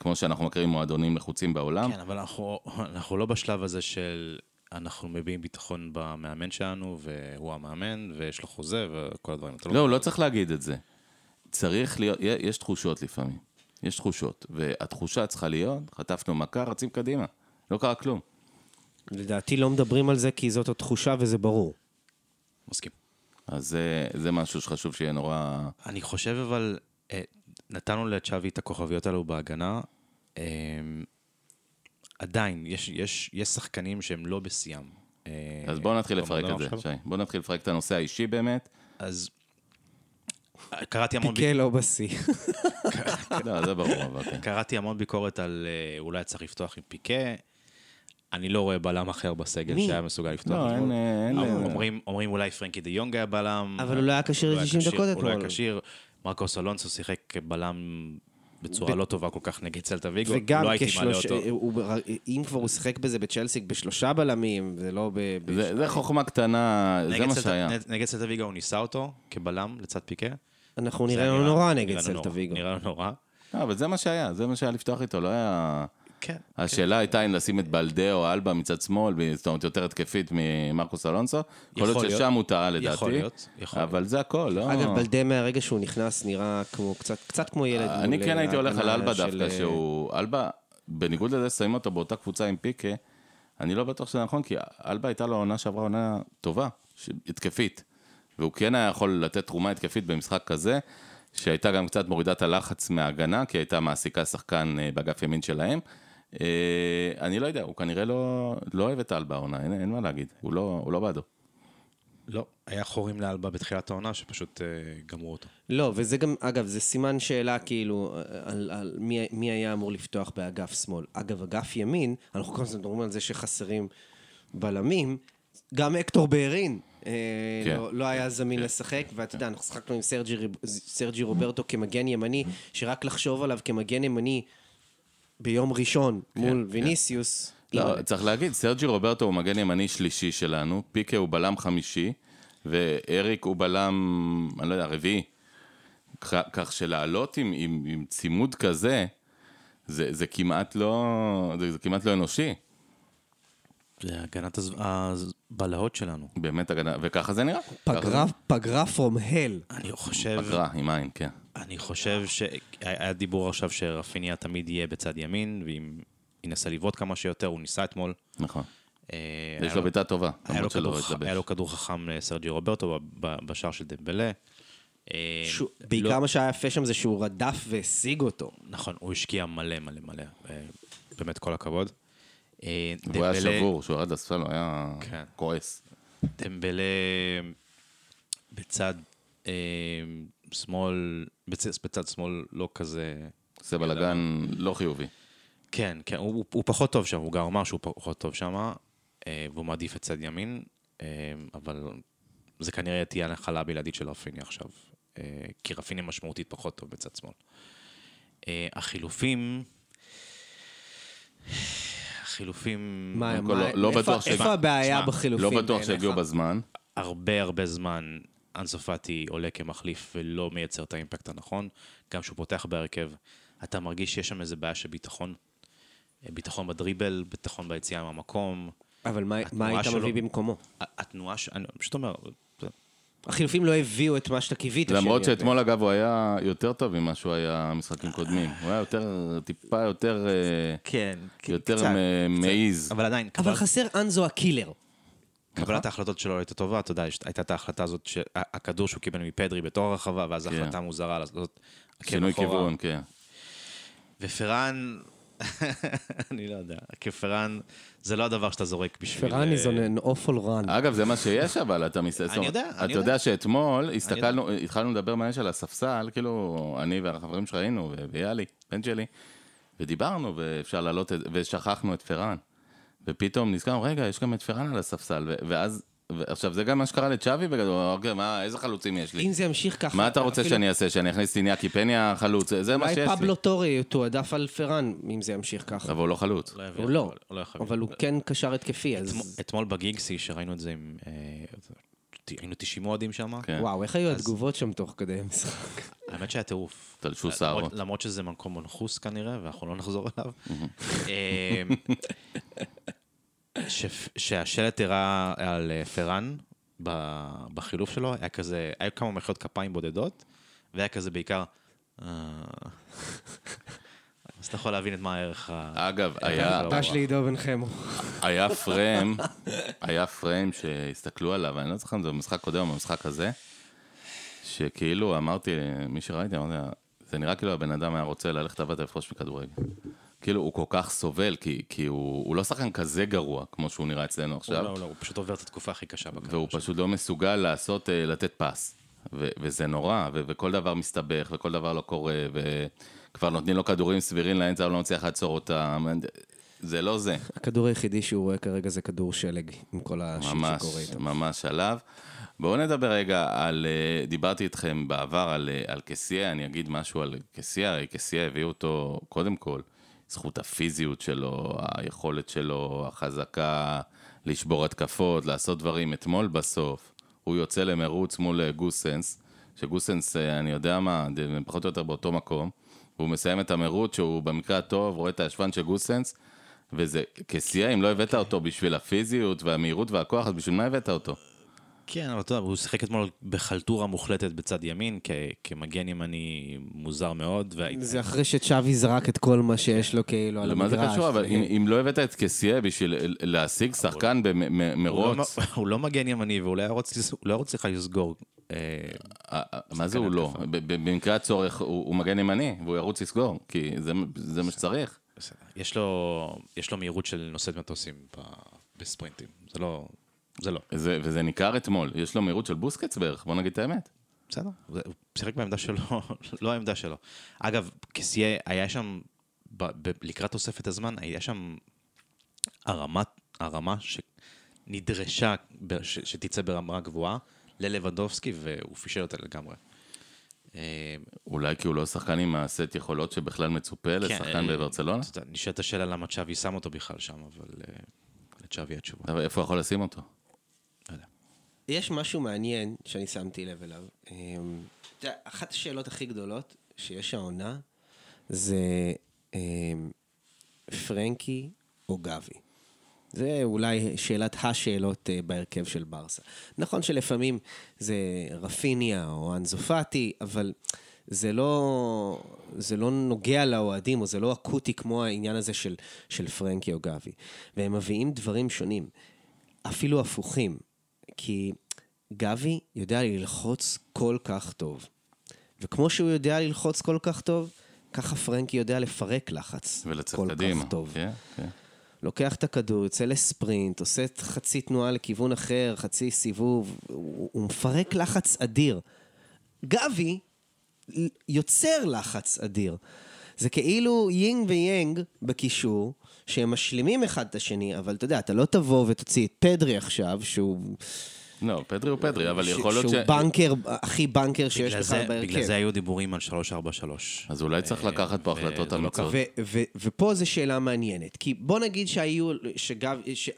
כמו שאנחנו מכירים מועדונים לחוצים בעולם. כן, אבל אנחנו, אנחנו לא בשלב הזה של אנחנו מביעים ביטחון במאמן שלנו, והוא המאמן, ויש לו חוזה וכל הדברים. לא, הוא לא צריך להגיד את זה. צריך להיות, יש תחושות לפעמים. יש תחושות, והתחושה צריכה להיות, חטפנו מכה, רצים קדימה. לא קרה כלום. לדעתי לא מדברים על זה כי זאת התחושה וזה ברור. מסכים. אז זה, זה משהו שחשוב שיהיה נורא... אני חושב אבל, אה, נתנו לצ'אבי את הכוכביות האלו בהגנה. אה, עדיין, יש, יש, יש שחקנים שהם לא בשיאם. אה, אז בואו נתחיל לפרק את זה, שי. בואו נתחיל לפרק את הנושא האישי באמת. אז קראתי המון... פיקה לא בשיא. לא, זה ברור, אבל כן. קראתי המון ביקורת על אה, אולי צריך לפתוח עם פיקה. אני לא רואה בלם אחר בסגל? שהיה מסוגל לפתוח. לא, אין... אין- אומרים, אולי פרנקי דה יונג היה בלם. אבל הוא לא היה כשיר הוא לא היה ל-90 כשיר, דקות הוא לא היה אתמול. כשיר. מרקוס אלונסו שיחק כבלם בצורה לא טובה כל כך נגד סלטה ויגו. וגם לא הייתי מעלה. אותו. הוא- אם כבר הוא שיחק בזה בצ'לסי בשלושה בלמים, ולא ב... ב- זה זה חוכמה קטנה, זה מה שהיה. נגד- נגד סלטה ויגו הוא ניסה אותו כבלם לצד פיקה. אנחנו זה נראה לנו נורא נגד סלטה נורא, ויגו. נראה לנו נורא. לא, אבל זה מה שהיה, זה מה שהיה לפתוח איתו, לא היה... כן. השאלה הייתה אם לשים את בלדה או אלבה מצד שמאל, זאת אומרת יותר התקפית ממרקוס אלונסו. יכול להיות להיות. ששם הוא טעה לדעתי. יכול להיות, יכול אבל זה הכל, לא... אגב, בלדה מהרגע שהוא נכנס נראה כמו, קצת, קצת כמו ילד. אני כן הייתי הולך על אלבה של, דווקא, אה, שהוא... אלבה, בניגוד לזה שמים אותו באותה קבוצה עם פיקה, אני לא בטוח שזה נכון, כי אלבה הייתה לו עונה שעברה עונה טובה, התקפית. והוא כן היה יכול לתת תרומה התקפית במשחק כזה, שהייתה גם קצת מורידה את הלחץ מההגנה, כי הייתה מעסיקה שחקן אה, באגף ימין שלהם. אה, אני לא יודע, הוא כנראה לא, לא אוהב את אלבה העונה, אין, אין מה להגיד, הוא לא, הוא לא בעדו. לא, היה חורים לאלבה בתחילת העונה שפשוט אה, גמרו אותו. לא, וזה גם, אגב, זה סימן שאלה כאילו על, על מי, מי היה אמור לפתוח באגף שמאל. אגב, אגף ימין, אנחנו כל הזמן מדברים על זה שחסרים בלמים, גם הקטור בלרין אה, כן. לא, לא היה זמין לשחק, ואתה יודע, אנחנו שחקנו עם סרג'י, סרג'י רוברטו כמגן ימני, שרק לחשוב עליו כמגן ימני ביום ראשון מול ויניסיוס, לא. צריך להגיד, סרג'י רוברטו הוא מגן ימני שלישי שלנו, פיקה הוא בלם חמישי, ואריק הוא בלם, אני לא יודע, רביעי. כך, כך שלעלות עם, עם, עם צימוד כזה, זה, זה כמעט לא, זה, זה כמעט לא אנושי. זה הגנת הז- הבלהות שלנו. באמת הגנה, וככה זה נראה. פגרה, פגרה from hell. אני חושב, פגרה, עם עין, כן. אני חושב שהיה דיבור עכשיו שרפיניה תמיד יהיה בצד ימין, ואם ינסה לבעוט כמה שיותר, הוא ניסה אתמול. נכון. אה, יש לו בעיטה טובה, היה לו למרות שלא כדור- התלבש. היה לו כדור חכם לסרג'י רוברטו ב- ב- בשער של דמבלה. אה, לא- בעיקר מה שהיה יפה שם זה שהוא רדף והשיג אותו. נכון, הוא השקיע מלא מלא מלא. אה, באמת כל הכבוד. אה, הוא היה שבור, שהוא ירד לספסל, הוא היה כן. כועס. דמבלה בצד אה, שמאל, בצד, בצד שמאל לא כזה... עושה בלאגן לא חיובי. כן, כן, הוא, הוא פחות טוב שם, הוא גם אמר שהוא פחות טוב שם, אה, והוא מעדיף את צד ימין, אה, אבל זה כנראה תהיה הנחלה הבלעדית של רפיני עכשיו, אה, כי רפיני משמעותית פחות טוב בצד שמאל. החילופים... החילופים... מה, מה- לא- לא איפה- בטוח ש- איפה הבעיה שמע, בחילופים לא בטוח? שיגיעו בזמן. הרבה הרבה זמן אנסו פאטי עולה כמחליף ולא מייצר את האימפקט הנכון. גם כשהוא פותח בהרכב, אתה מרגיש שיש שם איזה בעיה של ביטחון. אה, ביטחון בדריבל, ביטחון ביציאה מהמקום. אבל מה- מה היית שלו- מביא במקומו? התנועה ש... אני פשוט אומר, החילופים לא הביאו את מה שאתה קיווית. למרות שאתמול, אגב, הוא היה יותר טוב ממה שהוא היה משחקים קודמים. הוא היה יותר, טיפה יותר, אה, כן, יותר קצת, קצת. מעיז. אבל עדיין, אבל חסר אנזו הקילר. קבלת ההחלטות שלו הייתה טובה, אתה יודע, יש- הייתה את ההחלטה הזאת, הכדור שהוא קיבל מפדרי בתור הרחבה, ואז כן. החלטה מוזרה לעשות... שינוי אחורה. כיוון, כן. ופרן, אני לא יודע, כפרן זה לא הדבר שאתה זורק בשביל... פרני אה, זו an awful run. אגב, זה מה שיש, אבל אתה מסתכל... אני יודע, אני אתה יודע. יודע שאתמול הסתכלנו, התחלנו לדבר מהאש על הספסל, כאילו, אני והחברים שראינו, ו- ויאלי, בן שלי, ודיברנו, ואפשר לעלות, את- ושכחנו את פרן. ופתאום נזכרנו, רגע, יש גם את פרן על הספסל, ואז... עכשיו, זה גם מה שקרה לצ'אבי בגדול, אוקיי, מה, איזה חלוצים יש לי? אם זה ימשיך ככה... מה אתה רוצה אפילו- שאני אעשה? שאני אכניס את איניאקי פניה חלוץ? זה מה אולי שיש לי. פבלו טורי יתועדף על פרן, אם זה ימשיך ככה. אבל הוא לא חלוץ. לא הוא לא, אבל- לא אבל הוא כן קשר התקפי, אתמול- אז... אתמול בגיגסי, שראינו את זה עם... אה, היינו 90 אוהדים שם, כן. וואו, איך היו התגובות שם תוך כדי המשחק? האמת שהיה טירוף. תלשו למרות- שערות. למרות שזה מקום מנחוס כנראה, ואנחנו לא נחזור אליו. ש- שהשלט הראה על אה, פרן ב- בחילוף שלו, היה כזה, היו כמה מחיאות כפיים בודדות, והיה כזה בעיקר... אה, אז אתה יכול להבין את מה הערך ה... אגב, היה... פש לעידו בן חמו. היה פריים, היה פריים שהסתכלו עליו, אני לא זוכר אם זה במשחק קודם או במשחק הזה, שכאילו אמרתי, מי שראיתי, אמרתי, זה נראה כאילו הבן אדם היה רוצה ללכת הביתה לפרוש מכדורגל. כאילו, הוא כל כך סובל, כי, כי הוא, הוא לא שחקן כזה גרוע, כמו שהוא נראה אצלנו הוא עכשיו, לא, לא, הוא פשוט עובר את התקופה הכי קשה בקריירה והוא שלו. פשוט לא מסוגל לעשות, אה, לתת פס. ו- וזה נורא, ו- וכל דבר מסתבך, וכל דבר לא קורה, וכבר נותנים לו כדורים סבירים לאמצע, הוא לא מצליח לעצור אותם. זה לא זה. הכדור היחידי שהוא רואה כרגע זה כדור שלג, עם כל השיט ממש, שקורה איתו. ממש עליו. בואו נדבר רגע על, אה, דיברתי איתכם בעבר על, אה, על קסיה, אני אגיד משהו על קסיה, הרי קסיה הביאו אותו, קודם כל, זכות הפיזיות שלו, היכולת שלו, החזקה, לשבור התקפות, לעשות דברים. אתמול בסוף, הוא יוצא למרוץ מול אה, גוסנס, שגוסנס, אני יודע מה, פחות או יותר באותו מקום, והוא מסיים את המרוץ שהוא במקרה הטוב, רואה את הישבן של גוסנס, וזה, קסיה, אם לא הבאת אותו בשביל הפיזיות והמהירות והכוח, אז בשביל מה הבאת אותו? כן, אבל אתה יודע, הוא שיחק אתמול בחלטורה מוחלטת בצד ימין, כ- כמגן ימני מוזר מאוד. וה... זה אחרי שצ'אבי זרק את כל מה שיש לו כאילו על למה המגרש. זה קשור? אבל אם, אם לא הבאת את קסיה בשביל להשיג שחקן הוא לא, במרוץ, הוא לא מגן ימני, והוא לא לא רוצה לך לסגור. אה, מה זה הוא לא? במקרה הצורך הוא מגן ימני, והוא ירוץ לסגור, כי זה- מה שצריך. יש לו, מהירות של נושאת מטוסים בספרינטים. זה לא, זה לא. זה- וזה ניכר אתמול, יש לו מהירות של בוסקץ בערך, בוא נגיד את האמת. בסדר, הוא שיחק בעמדה שלו, לא העמדה שלו. אגב, קסיה, היה שם, ב- ב- לקראת תוספת הזמן, היה שם הרמה, הרמה שנדרשה ש- שתצא ברמה גבוהה ללבנדובסקי, והוא פישל אותה לגמרי. אה, אולי כי הוא לא שחקן עם הסט יכולות שבכלל מצופה לשחקן אה, בברצלונה? נשאלת השאלה למה צ'אבי שם אותו בכלל שם, אבל אה, לצ'אבי התשובה. אבל איפה יכול לשים אותו? יש משהו מעניין שאני שמתי לב אליו. אמ, אתה יודע, אחת השאלות הכי גדולות שיש העונה זה אמ, פרנקי או גבי. זה אולי שאלת השאלות אה, בהרכב של ברסה. נכון שלפעמים זה רפיניה או אנזופטי, אבל זה לא, זה לא נוגע לאוהדים, או זה לא אקוטי כמו העניין הזה של, של פרנקי או גבי. והם מביאים דברים שונים, אפילו הפוכים. כי גבי יודע ללחוץ כל כך טוב. וכמו שהוא יודע ללחוץ כל כך טוב, ככה פרנקי יודע לפרק לחץ ולצאת כל קדימה. כך טוב. כן, כן. לוקח את הכדור, יוצא לספרינט, עושה את חצי תנועה לכיוון אחר, חצי סיבוב, הוא, הוא מפרק לחץ אדיר. גבי יוצר לחץ אדיר. זה כאילו יינג ויאנג בקישור, שהם משלימים אחד את השני, אבל אתה יודע, אתה לא תבוא ותוציא את פדרי עכשיו, שהוא... לא, פדרי הוא פדרי, אבל יכול להיות ש... שהוא בנקר, הכי בנקר שיש זה- בהרכב. בגלל זה היו דיבורים על 343. אז אולי צריך לקחת פה ו- החלטות אמיצות. ופה זו שאלה מעניינת, כי בוא נגיד שהיו,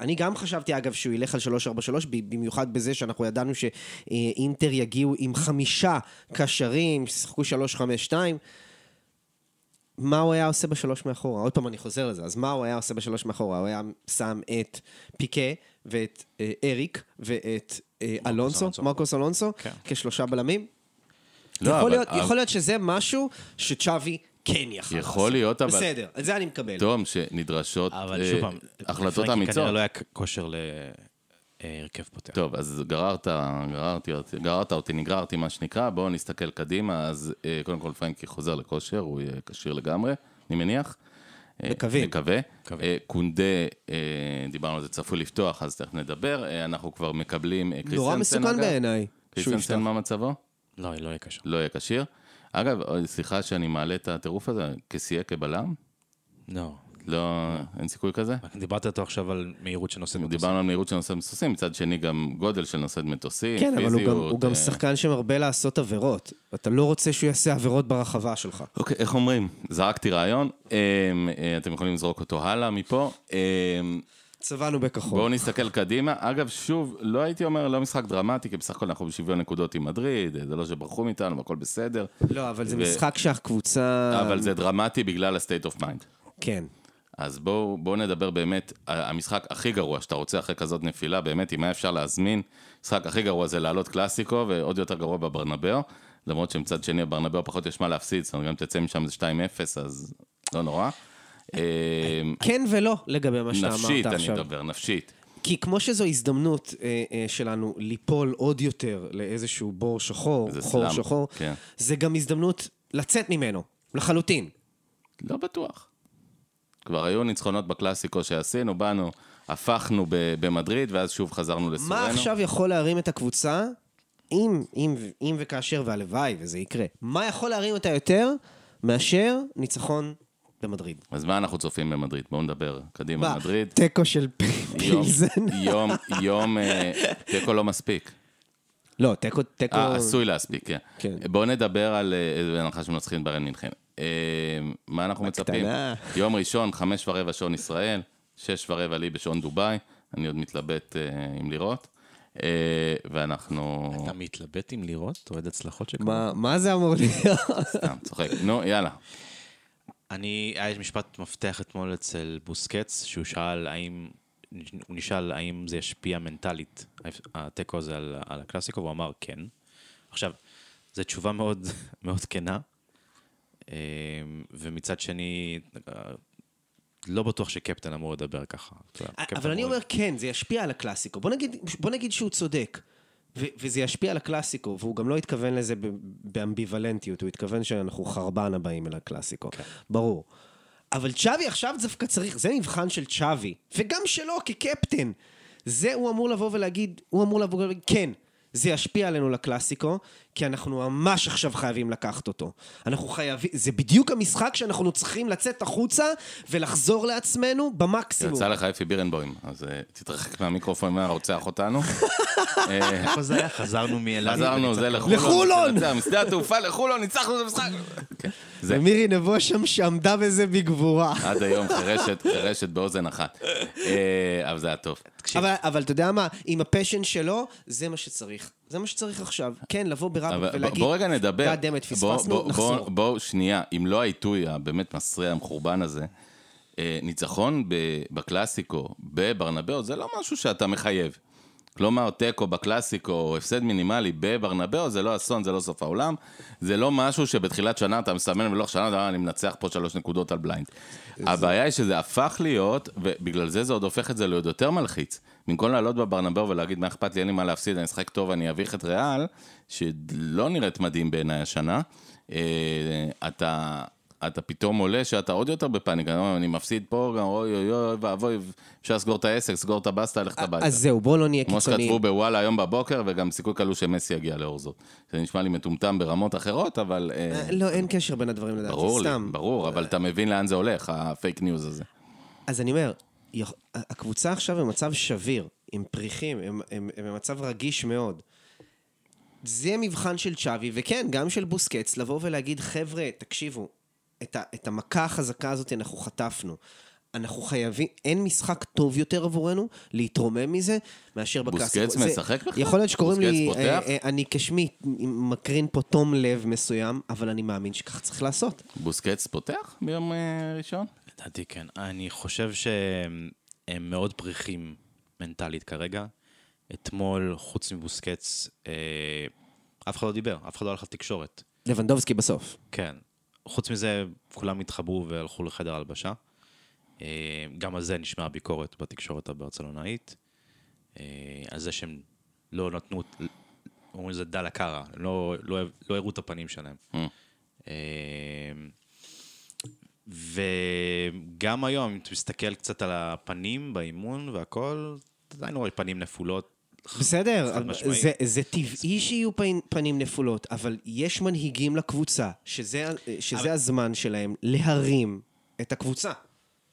אני גם חשבתי אגב שהוא ילך על 343, ב- במיוחד בזה שאנחנו ידענו שאינטר יגיעו עם חמישה קשרים, שיחקו 352. מה הוא היה עושה בשלוש מאחורה? עוד פעם אני חוזר לזה, אז מה הוא היה עושה בשלוש מאחורה? הוא היה שם את פיקה ואת אה, אריק ואת אה, אלונסו, אלונסו. מרקוס אלונסו, כן. כשלושה בלמים? לא, יכול, אבל- להיות, אבל- יכול להיות שזה משהו שצ'אבי כן יכול יכול להיות, אבל- בסדר, את זה אני מקבל. תום, שנדרשות אבל אה, שוב פעם, החלטות פרנקי אמיצות. כנראה לא היה כושר להרכב פותח. טוב, אז גררת, גררתי, גררת אותי, נגררתי מה שנקרא, בואו נסתכל קדימה, אז אה, קודם כל פרנקי חוזר לכושר, הוא יהיה כשיר לגמרי, אני מניח. אה, מקווים. מקווה. מקווה. אה, קונדה, אה, דיברנו על זה, צפוי לפתוח, אז תכף נדבר. אה, אנחנו כבר מקבלים... אה, נורא מסוכן. בעיניי. קריסטנסן, מה מצבו? לא, לא יהיה קשר. לא יהיה כשיר. אגב, אה, סליחה שאני מעלה את הטירוף הזה, כסיה כבלם? לא. לא, אין סיכוי כזה? דיברת איתו עכשיו על מהירות שנושאת מטוסים. דיברנו על מהירות של נושאת מטוסים, מצד שני גם גודל של נושאת מטוסים, כן, אבל הוא פיזיות. גם, הוא גם אה, שחקן שמרבה לעשות עבירות. אתה לא רוצה שהוא יעשה עבירות ברחבה שלך. אוקיי, איך אומרים? זרקתי רעיון, אמ, אה, אתם יכולים לזרוק אותו הלאה מפה. צבענו בכחול. בואו נסתכל קדימה. אגב, שוב, לא הייתי אומר, לא משחק דרמטי, כי בסך הכל אנחנו בשוויון נקודות עם מדריד, זה לא שברחו מאיתנו, הכל בסדר. לא, אבל זה ו- משחק שהקבוצה... אבל זה דרמטי בגלל ה-state of mind. כן. אז בואו בוא נדבר באמת, המשחק הכי גרוע שאתה רוצה אחרי כזאת נפילה, באמת, אם היה אפשר להזמין, המשחק הכי גרוע זה לעלות קלאסיקו, ועוד יותר גרוע בברנבאו, למרות שמצד שני בברנבאו פחות יש מה להפסיד, זאת אומרת, גם תצא משם איזה 2-0, אז לא נורא. אה, כן ולא לגבי מה שאתה נפשית, אמרת אני עכשיו. מדבר, נפשית. כי כמו שזו הזדמנות אה, אה, שלנו ליפול עוד יותר לאיזשהו בור שחור, חור סלאם, שחור, כן. זה גם הזדמנות לצאת ממנו, לחלוטין. לא בטוח. כבר היו ניצחונות בקלאסיקו שעשינו, באנו, הפכנו ב- במדריד, ואז שוב חזרנו לסורנו. מה עכשיו יכול להרים את הקבוצה אם, אם, אם וכאשר, והלוואי וזה יקרה, מה יכול להרים אותה יותר מאשר ניצחון במדריד? אז מה אנחנו צופים במדריד? בואו נדבר. קדימה, מדריד. תיקו של פילזן. יום, יום, אה, תיקו לא מספיק. לא, תיקו, תיקו... אה, עשוי להספיק, כן. כן. בואו נדבר על, אה, בהנחה שמנצחים ברן מינכן. אה, מה אנחנו מצפים? יום ראשון, חמש ורבע שעון ישראל, שש ורבע לי בשעון דובאי, אני עוד מתלבט אה, אם לראות. אה, ואנחנו... אתה מתלבט עם לראות? אוהד הצלחות שקורה? מה, מה זה אמור להיות? סתם, צוחק. נו, יאללה. אני, היה משפט מפתח אתמול אצל בוסקץ, שהוא שאל האם, הוא נשאל האם זה ישפיע מנטלית, התיקו הזה על, על הקלאסיקו, והוא אמר כן. עכשיו, זו תשובה מאוד, מאוד כנה, אה, ומצד שני, אה, לא בטוח שקפטן אמור לדבר ככה. אבל אני אומר כן, זה ישפיע על הקלאסיקו. בוא נגיד, בוא נגיד שהוא צודק. ו- וזה ישפיע על הקלאסיקו, והוא גם לא התכוון לזה ב- באמביוולנטיות, הוא התכוון שאנחנו חרבן הבאים אל הקלאסיקו. כן. ברור. אבל צ'אבי עכשיו דווקא צריך, זה מבחן של צ'אבי, וגם שלו כקפטן. זה הוא אמור לבוא ולהגיד, הוא אמור לבוא ולהגיד, כן, זה ישפיע עלינו לקלאסיקו, כי אנחנו ממש עכשיו חייבים לקחת אותו. אנחנו חייבים, זה בדיוק המשחק שאנחנו צריכים לצאת החוצה ולחזור לעצמנו במקסימום. יצא לך אפי בירנבוים, אז אה, תתרחק מהמיקרופון מה רוצח אותנו. אה, איפה זה היה? חזרנו מאילת. חזרנו, זה. לחולון. משדה התעופה לחולון, ניצחנו את המשחק. כן, זה ומירי נבו שם שעמדה בזה בגבורה. עד היום חירשת, חירשת באוזן אחת. אה, אבל זה היה טוב. אבל, אבל אתה יודע מה, עם ה passion שלו, זה מה שצריך. זה מה שצריך עכשיו. כן, לבוא ברבאק ולהגיד, בוא רגע נדבר. God damn it, פספסנו, נחזור. בוא- בואו שנייה, אם לא העיתוי הבאמת מסריח, המחורבן הזה, אה, ניצחון בקלאסיקו, בברנבאו, זה לא משהו שאתה מחייב. כלומר, תיקו בקלאסיקו, או הפסד מינימלי בברנבאו, זה לא אסון, זה לא סוף העולם. זה לא משהו שבתחילת שנה אתה מסמן בלוח שנה, אתה אומר, אני מנצח פה שלוש נקודות על blind. הבעיה היא שזה הפך להיות, ובגלל זה זה עוד הופך את זה לעוד יותר מלחיץ. במקום לעלות בברנבאו ולהגיד, מה אכפת לי, אין לי מה להפסיד, אני אשחק טוב, אני אביך את ריאל, שלא נראית מדהים בעיניי השנה, אה, אתה, אתה פתאום עולה שאתה עוד יותר בפאניקה, "אוי, אני מפסיד פה, גם אוי אוי אוי ואבוי, אפשר לסגור את העסק, סגור את הבסטה, ללכת הביתה. אז זהו, בואו לא נהיה כמו קיצוניים. שכתבו בוואלה היום בבוקר, וגם סיכוי קלוש שמסי יגיע לאור זאת. זה נשמע לי מטומטם ברמות אחרות, אבל... אה, אה, לא, אין קשר בין הדברים לדעתי, סתם. ברור, אבל אתה מבין לאן זה הולך, הפייק ניוז הזה. אז אני אומר, הקבוצה עכשיו במצב שביר, עם פריחים, הם במצב רגיש מאוד. זה מבחן של צ'אבי, וכן, גם של בוסקץ, לבוא ולהגיד, חבר'ה, תקשיבו, את, ה, את המכה החזקה הזאת אנחנו חטפנו. אנחנו חייבים, אין משחק טוב יותר עבורנו להתרומם מזה מאשר בקלאסיקו. בוסקץ משחק בכלל? יכול להיות שקוראים לי, אה, פותח? אה, אני כשמי מקרין פה תום לב מסוים, אבל אני מאמין שכך צריך לעשות. בוסקץ פותח ביום אה, ראשון? לדעתי כן. אני חושב שהם הם מאוד פריחים מנטלית כרגע. אתמול, חוץ מבוסקץ, אה, אף אחד לא דיבר, אף אחד לא הלך לתקשורת. לבנדובסקי בסוף. כן. חוץ מזה, כולם התחברו והלכו לחדר הלבשה. אה, גם על זה נשמעה ביקורת בתקשורת הברצלונאית. אה, על זה שהם לא נתנו, אומרים לזה דלה קארה, הם לא, לא, לא הראו את הפנים שלהם. Mm. אה, וגם היום, אם אתה מסתכל קצת על הפנים באימון והכל, אתה עדיין רואה פנים נפולות. בסדר. זה, זה טבעי שיהיו פנים, נפולות, אבל יש מנהיגים לקבוצה, שזה, שזה אבל- הזמן שלהם להרים את הקבוצה.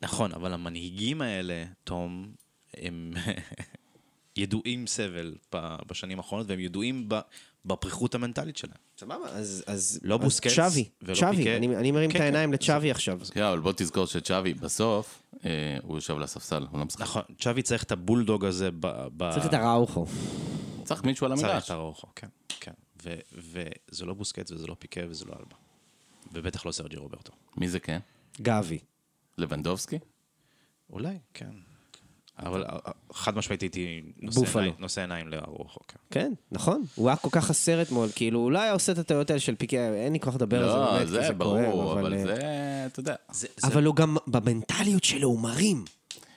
נכון, אבל המנהיגים האלה, תום, הם ידועים סבל בשנים האחרונות, והם ידועים ב- בפריחות המנטלית שלהם. סבבה, אז, אז, לא בוסקץ צ'אבי, ולא צ'אבי, פיקה. אני, אני מרים כן, את העיניים כן. לצ'אבי עכשיו. כן, אבל בוא תזכור שצ'אבי בסוף, אה, הוא יושב לספסל, הוא לא משחק. נכון, צ'אבי צריך את הבולדוג הזה ב... ב- צריך את הראוכו. צריך מישהו על צריך המגרש. את הרוחו, כן, כן. ו- וזה לא בוסקץ וזה לא פיקה וזה לא אלבה. ובטח לא סרג'י רוברטו. מי זה כן? גבי. לבנדובסקי? אולי, כן. אבל אה, אה, חד משמעית הייתי נושא. עיניים- נושא עיניים לארוחו, כן. נכון. הוא היה כל כך חסר אתמול, כאילו, אולי היה עושה את הטעויות האלה של פיקה, אין לי כוח לדבר על זה לא, באמת, כי זה זה ברור, כואב, אבל אה, זה, אתה יודע. אבל הוא גם, במנטליות שלו הוא מרים.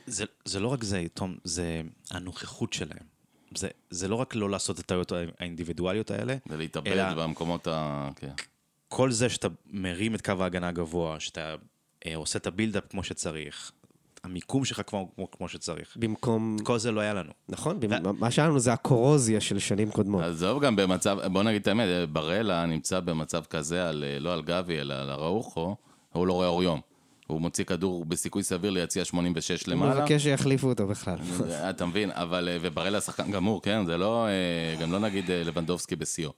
זה, זה לא רק זה, תום, זה הנוכחות שלהם. זה, זה לא רק לא לעשות את הטעויות האינדיבידואליות האלה, זה להתאבד אלא במקומות ה... כן. כל זה שאתה מרים את קו ההגנה הגבוה, שאתה אה, עושה את הבילדאפ כמו שצריך, המיקום שלך כמו, כמו, כמו שצריך. במקום... כל זה לא היה לנו. נכון, מה שהיה לנו זה הקורוזיה של שנים קודמות. עזוב גם במצב, בוא נגיד את האמת, ברלה נמצא במצב כזה, על, לא על גבי, אלא על הראוכו, הוא לא רואה אור יום. הוא מוציא כדור בסיכוי סביר ליציע 86 למעלה. הוא מבקש שיחליפו אותו בכלל. אתה מבין, אבל, וברלה שחקן גמור, כן? זה לא, גם לא נגיד לבנדובסקי בשיאו.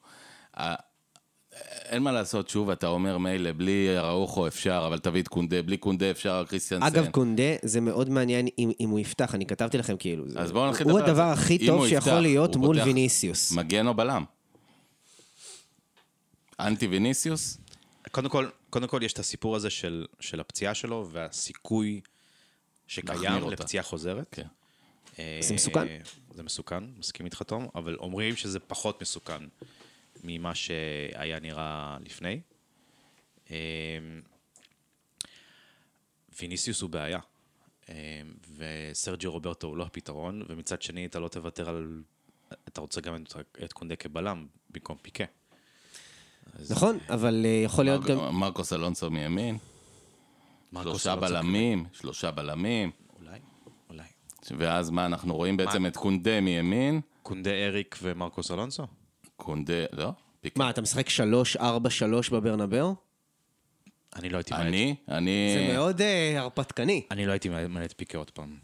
אין מה לעשות, שוב, אתה אומר מילא, בלי אראוחו אפשר, אבל תביא את קונדה, בלי קונדה אפשר קריסטיאנסן. אגב, קונדה, זה מאוד מעניין אם, אם הוא יפתח, אני כתבתי לכם כאילו. אז בואו נתחיל לדבר. הוא הדבר הכי טוב שיכול יפתח, להיות מול ויניסיוס. מגן או בלם? אנטי ויניסיוס? קודם כל, קודם כל יש את הסיפור הזה של, של הפציעה שלו, והסיכוי שקיים לפציעה חוזרת. כן. זה מסוכן. זה מסוכן, מסכים איתך תום, אבל אומרים שזה פחות מסוכן. ממה שהיה נראה לפני. אמ, ויניסיוס הוא בעיה, אמ, וסרג'י רוברטו הוא לא הפתרון, ומצד שני אתה לא תוותר על... אתה רוצה גם את קונדה כבלם במקום פיקה. נכון, אבל אה, יכול להיות גם... מרקוס אלונסו מימין. שלושה בלמים, שלושה בלמים. אולי, אולי. ואז מה, אנחנו רואים בעצם את קונדה מימין. קונדה אריק ומרקוס אלונסו? קונדה, לא? פיקה. מה, אתה משחק 3-4-3 בברנבאו? אני לא הייתי מעלה אני? אני... זה מאוד אה, הרפתקני. אני לא הייתי מעלה את פיקה עוד פעם.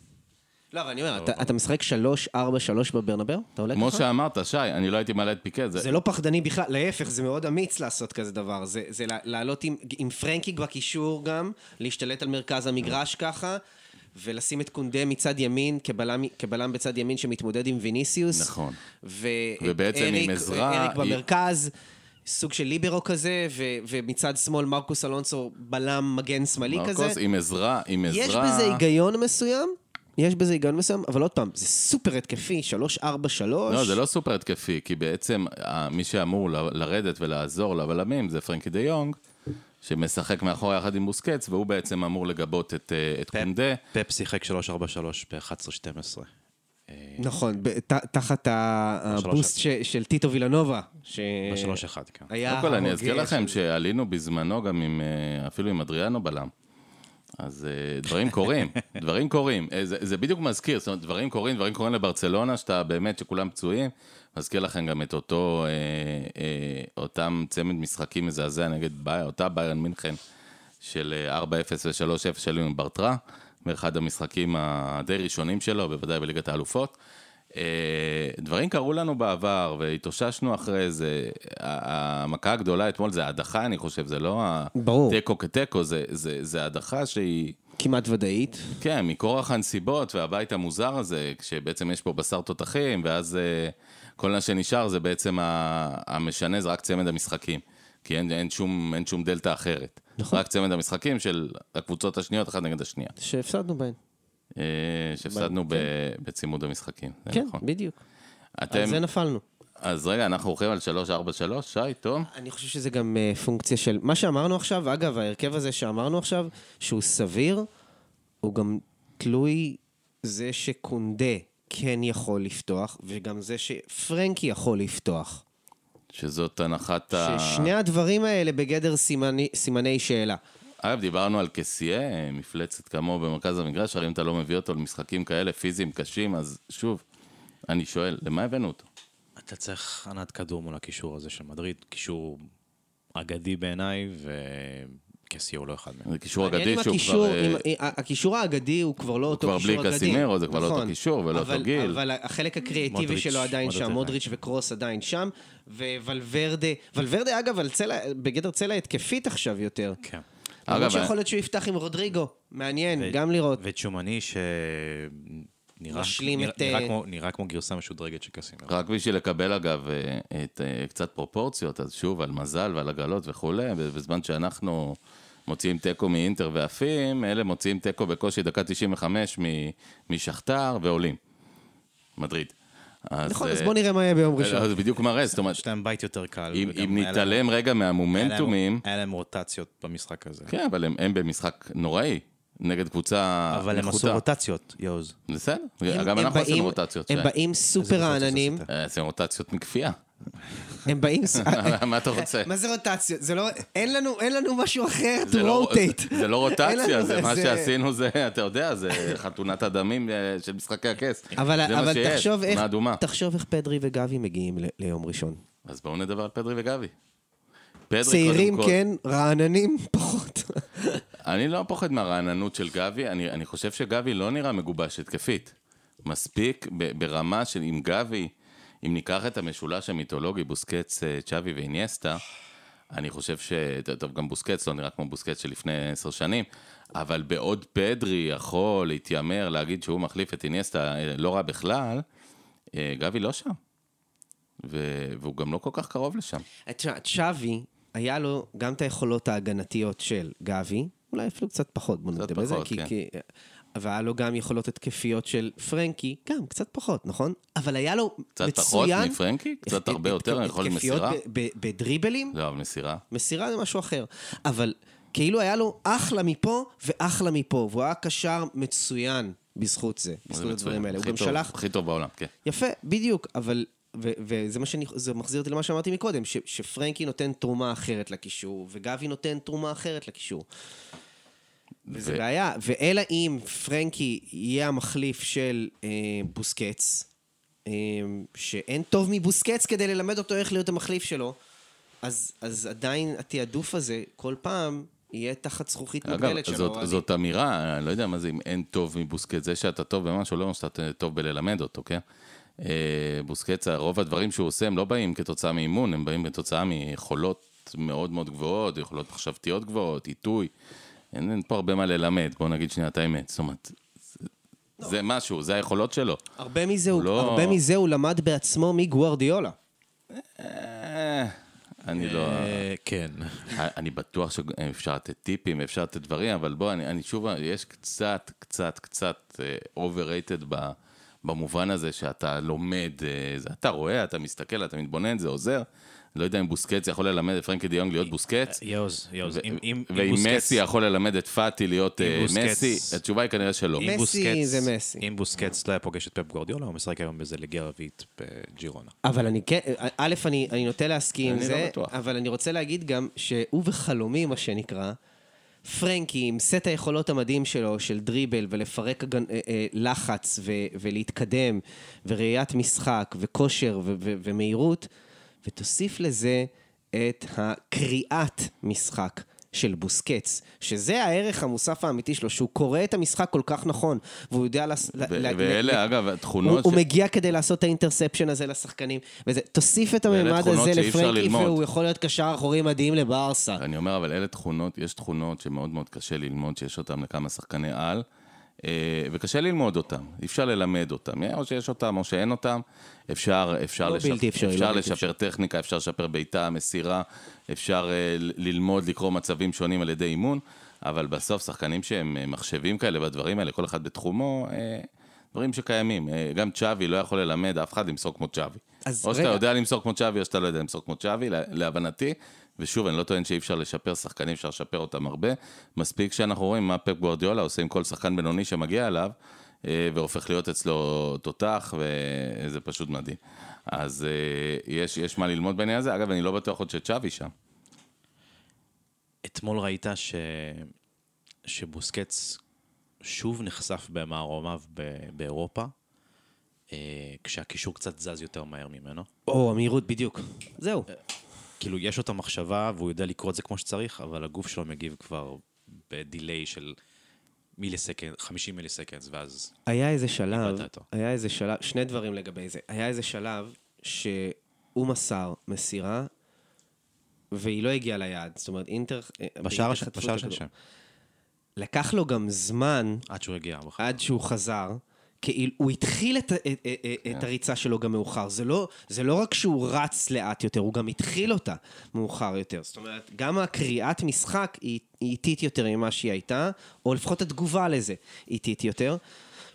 לא, אבל אני אומר, אתה משחק 3-4-3 בברנבאו? אתה עולה ככה? כמו שאמרת, שי, אני לא הייתי מעלה את פיקה. זה לא פחדני בכלל, להפך, זה מאוד אמיץ לעשות כזה דבר. זה לעלות עם פרנקי בקישור גם, להשתלט על מרכז המגרש ככה. ולשים את קונדה מצד ימין, כבלם, כבלם בצד ימין שמתמודד עם ויניסיוס. נכון. ואריק, ובעצם עם עזרה... אריק במרכז, סוג של ליברו כזה, ו, ומצד שמאל מרקוס אלונסו בלם מגן שמאלי מרקוס כזה. מרקוס עם עזרה, עם עזרה... יש בזה היגיון מסוים. יש בזה היגיון מסוים, אבל עוד פעם, זה סופר התקפי, 3-4-3. לא, זה לא סופר התקפי, כי בעצם מי שאמור לרדת ולעזור לבלמים זה פרנקי דה יונג, שמשחק מאחור יחד עם בוסקץ, והוא בעצם אמור לגבות את, אה, את פפ, קונדה. פפ שיחק 3-4-3 ב-11-12. נכון, תחת הבוסט של טיטו וילנובה. ב-3-1, כן. קודם כל, אני אזכיר לכם שעלינו בזמנו גם עם, אה, אפילו עם אדריאנו בלם. אז אה, דברים קורים, דברים קורים. זה, זה בדיוק מזכיר, זאת אומרת, דברים קורים, דברים קורים לברצלונה, שאתה באמת, שכולם פצועים. מזכיר לכם גם את אותו, אה, אה, אותם צמד משחקים מזעזע נגד בייר, אותה ביירן מינכן של 4-0 ו-3-0 של עם ברטרה, באחד המשחקים הדי ראשונים שלו, בוודאי בליגת האלופות. אה, דברים קרו לנו בעבר והתאוששנו אחרי זה. המכה הגדולה אתמול זה ההדחה, אני חושב, זה לא התיקו כתיקו, זה, זה, זה הדחה שהיא... כמעט ודאית. כן, מכורח הנסיבות והבית המוזר הזה, כשבעצם יש פה בשר תותחים, ואז... כל מה שנשאר זה בעצם המשנה, זה רק צמד המשחקים. כי אין, אין, שום, אין שום דלתא אחרת. נכון. רק צמד המשחקים של הקבוצות השניות, אחת נגד השנייה. שהפסדנו בהן. אה, שהפסדנו ב, כן. בצימוד המשחקים. כן, נכון. בדיוק. אתם... על זה נפלנו. אז רגע, אנחנו הולכים על 3-4-3, שי, טוב? אני חושב שזה גם uh, פונקציה של... מה שאמרנו עכשיו, אגב, ההרכב הזה שאמרנו עכשיו, שהוא סביר, הוא גם תלוי זה שקונדה כן יכול לפתוח, וגם זה שפרנקי יכול לפתוח. שזאת הנחת ה... ששני הדברים האלה בגדר סימני, סימני שאלה. אגב, דיברנו על קסיה, מפלצת כמוהו במרכז המגרש, הרי אם אתה לא מביא אותו למשחקים כאלה פיזיים קשים, אז שוב, אני שואל, למה הבאנו אותו? אתה צריך ענת כדור מול הקישור הזה של מדריד, קישור אגדי בעיניי, ו... קסי הוא לא אחד מהם. זה קישור אגדי שהוא כבר... אה, הקישור האגדי הוא כבר לא אותו קישור אגדי. הוא כבר בלי קסימרו, זה כבר לא אותו נכון. קישור ולא אותו גיל. אבל החלק הקריאטיבי שלו עדיין שם, מודריץ' וקרוס עדיין שם, וולברדה, וולברדה אגב, בגדר צלע התקפית עכשיו יותר. כן. אגב, שיכול להיות שהוא יפתח עם רודריגו, מעניין, גם לראות. וצ'ומני ש... נראה, נראה, את... נראה, כמו, נראה כמו גרסה משודרגת של קסימר. רק בשביל לקבל אגב אה, את, אה, קצת פרופורציות, אז שוב על מזל ועל עגלות וכולי, בזמן שאנחנו מוציאים תיקו מאינטר ועפים, אלה מוציאים תיקו בקושי דקה 95 משכתר ועולים. מדריד. אז, נכון, אז בוא נראה מה יהיה ביום ראשון. זה בדיוק מראה, זאת אומרת... יש להם בית יותר קל. אם, אם נתעלם רגע מהמומנטומים... היה להם רוטציות במשחק הזה. כן, אבל הם, הם במשחק נוראי. נגד קבוצה נחותה. אבל הם עשו רוטציות, יוז. בסדר, גם אנחנו עשינו רוטציות. הם באים סופר רעננים. עשינו רוטציות מכפייה. הם באים... מה אתה רוצה? מה זה רוטציה? זה לא... אין לנו, אין לנו משהו אחר to לא rotate. זה לא רוטציה, זה מה שעשינו, זה, אתה יודע, זה חתונת הדמים אה, של משחקי הכס. אבל, אבל תחשוב איך, תחשוב איך פדרי וגבי מגיעים ליום ראשון. אז בואו נדבר על פדרי וגבי. צעירים כן, רעננים פחות. אני לא פוחד מהרעננות של גבי, אני, אני חושב שגבי לא נראה מגובש התקפית. מספיק ברמה של אם גבי, אם ניקח את המשולש המיתולוגי, בוסקץ, אה, צ'אבי ואיניאסטה, אני חושב ש... טוב, גם בוסקץ לא נראה כמו בוסקץ של לפני עשר שנים, אבל בעוד פדרי יכול להתיימר, להגיד שהוא מחליף את איניאסטה אה, לא רע בכלל, אה, גבי לא שם. והוא גם לא כל כך קרוב לשם. צ'אבי, היה לו גם את היכולות ההגנתיות של גבי, אולי אפילו קצת פחות, בוא נדבר בזה, כי, כן. כי... והיה לו גם יכולות התקפיות של פרנקי, גם קצת פחות, נכון? אבל היה לו קצת מצוין... קצת פחות מפרנקי? קצת הרבה יותר, אני יכול מסירה? בדריבלים? לא, מסירה. מסירה זה משהו אחר. אבל כאילו היה לו אחלה מפה ואחלה מפה, והוא היה קשר מצוין בזכות זה, בזכות הדברים האלה. הוא גם שלח... הכי טוב בעולם, כן. יפה, בדיוק, אבל וזה מה שאני, זה מחזיר אותי למה שאמרתי מקודם, ש, שפרנקי נותן תרומה אחרת לקישור, וגבי נותן תרומה אחרת לקישור. וזה ו... בעיה, ואלא אם פרנקי יהיה המחליף של אה, בוסקץ, אה, שאין טוב מבוסקץ כדי ללמד אותו איך להיות המחליף שלו, אז, אז עדיין התעדוף הזה, כל פעם, יהיה תחת זכוכית מוגבלת שלו. זאת, זאת אמירה, אני לא יודע מה זה אם אין טוב מבוסקץ, זה שאתה טוב במשהו לא אומר שאתה טוב בללמד אותו, כן? אה, בוסקצה, רוב הדברים שהוא עושה הם לא באים כתוצאה מאימון, הם באים כתוצאה מיכולות מאוד מאוד גבוהות, יכולות מחשבתיות גבוהות, עיתוי. אין, אין פה הרבה מה ללמד, בוא נגיד שנייה את האמת. זאת אומרת, לא. זה משהו, זה היכולות שלו. הרבה מזה הוא, לא... הרבה מזה הוא למד בעצמו מגוארדיולה. אה, אני לא... אה, כן. אני בטוח שאפשר לתת טיפים, אפשר לתת דברים, אבל בוא, אני שוב, יש קצת, קצת, קצת overrated ב... במובן הזה שאתה לומד, אה, אתה רואה, אתה מסתכל, אתה מתבונן, זה עוזר. לא יודע אם בוסקץ יכול ללמד את פרנקי דיונג להיות בוסקץ. אה, יוז, יוז. ואם מסי יכול ללמד את פאטי להיות אה, מסי, התשובה היא כנראה שלא. מסי זה מסי. אם בוסקץ לא היה פוגש את פפ גורדיולה, הוא משחק היום בזה ליגה רביעית בג'ירונה. אבל אני כן, א', אני נוטה להסכים עם לא זה, אבל אני רוצה להגיד גם שהוא וחלומי, מה שנקרא, פרנקי עם סט היכולות המדהים שלו, של דריבל ולפרק. אה, לחץ ו... ולהתקדם, וראיית משחק, וכושר ו... ו... ותוסיף לזה את הקריאת משחק. של בוסקץ, שזה הערך המוסף האמיתי שלו, שהוא קורא את המשחק כל כך נכון, והוא יודע... לס... ואלה, אגב, התכונות... הוא, ש... הוא מגיע כדי לעשות את האינטרספשן הזה לשחקנים, וזה, תוסיף את הממד הזה לפרנקי, והוא יכול להיות קשר אחורי מדהים לברסה. אני אומר, אבל אלה תכונות, יש תכונות שמאוד מאוד קשה ללמוד, שיש אותן לכמה שחקני על. אה, וקשה ללמוד אותם, אי אפשר ללמד אותם, או שיש אותם או שאין אותם, אפשר, אפשר, לא לשפ... אפשר, אפשר לא לשפר אפשר. טכניקה, אפשר לשפר בעיטה, מסירה, אפשר uh, ללמוד לקרוא מצבים שונים על ידי אימון, אבל בסוף שחקנים שהם אה, מחשבים כאלה בדברים האלה, כל אחד בתחומו, דברים שקיימים. גם צ'אבי לא יכול ללמד אף אחד למסור כמו צ'אבי. או רגע. שאתה יודע למסור כמו צ'אבי, או שאתה לא יודע למסור כמו צ'אבי, להבנתי. ושוב, אני לא טוען שאי אפשר לשפר שחקנים, אפשר לשפר אותם הרבה. מספיק שאנחנו רואים מה פפ גוורדיולה עושה עם כל שחקן בינוני שמגיע אליו, אה, והופך להיות אצלו תותח, וזה פשוט מדהים. אז אה, יש, יש מה ללמוד בעניין הזה. אגב, אני לא בטוח עוד שצ'אבי שם. אתמול ראית ש... שבוסקץ שוב נחשף במערומיו באירופה, אה, כשהקישור קצת זז יותר מהר ממנו. או, המהירות, בדיוק. זהו. כאילו, יש לו את המחשבה והוא יודע לקרוא את זה כמו שצריך, אבל הגוף שלו מגיב כבר בדיליי של מיליסקנד, 50 מיליסקנדס, ואז... היה איזה שלב, היה איזה שלב, שני דברים לגבי זה. היה איזה שלב שהוא מסר מסירה, והיא לא הגיעה ליעד. זאת אומרת, אינטר... בשער השני. לקח לו גם זמן... עד שהוא הגיע. עד שהוא חזר. כאילו, הוא התחיל את, את, את, את כן. הריצה שלו גם מאוחר. זה לא, זה לא רק שהוא רץ לאט יותר, הוא גם התחיל אותה מאוחר יותר. זאת אומרת, גם הקריאת משחק היא, היא איטית יותר ממה שהיא הייתה, או לפחות התגובה לזה איטית יותר.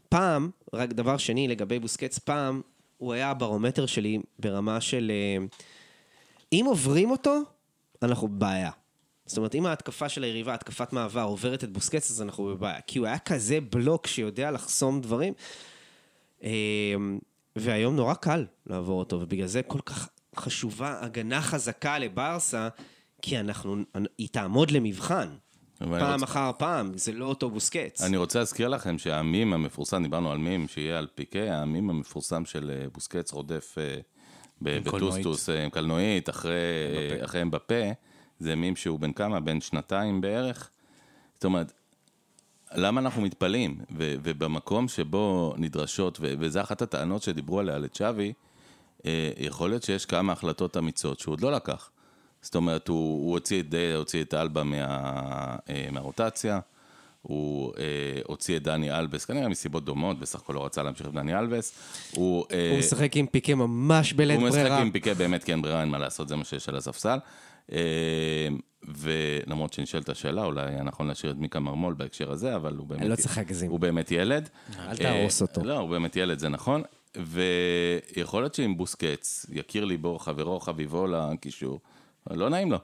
פעם, רק דבר שני לגבי בוסקץ, פעם הוא היה הברומטר שלי ברמה של... אה, אם עוברים אותו, אנחנו בבעיה. זאת אומרת, אם ההתקפה של היריבה, התקפת מעבר, עוברת את בוסקץ, אז אנחנו בבעיה. כי הוא היה כזה בלוק שיודע לחסום דברים, אמ, והיום נורא קל לעבור אותו, ובגלל זה כל כך... חשובה הגנה חזקה לברסה, כי אנחנו, היא תעמוד למבחן. פעם רוצה... אחר פעם, זה לא אותו בוסקץ. אני רוצה להזכיר לכם שהמים המפורסם, דיברנו על מים שיהיה על פיקה, המים המפורסם של אה, בוסקץ רודף אה, בטוסטוס עם קלנועית, אחרי, אחרי בפה, זה מים שהוא בן כמה? בן שנתיים בערך? זאת אומרת, למה אנחנו מתפלאים? ו- ובמקום שבו נדרשות, ו- וזה אחת הטענות שדיברו עליה לצ'אבי, אה, יכול להיות שיש כמה החלטות אמיצות שהוא עוד לא לקח. זאת אומרת, הוא, הוא הוציא, את, הוציא את אלבה מה, אה, מהרוטציה, הוא אה, הוציא את דני אלבס, כנראה מסיבות דומות, בסך הכל לא רצה להמשיך עם דני אלבס. הוא, אה, הוא משחק עם פיקה ממש בלית ברירה. הוא משחק עם פיקה באמת כי אין ברירה, אין מה לעשות, זה מה שיש על הספסל. אה, ולמרות שנשאלת השאלה, אולי היה נכון להשאיר את מיקה מרמול בהקשר הזה, אבל הוא באמת... אני לא צריך להגזים. הוא באמת ילד. אל תהרוס אותו. לא, הוא באמת ילד, זה נכון. ויכול להיות שאם בוסקץ יכיר ליבו, חברו, חביבו לקישור, לא נעים לו.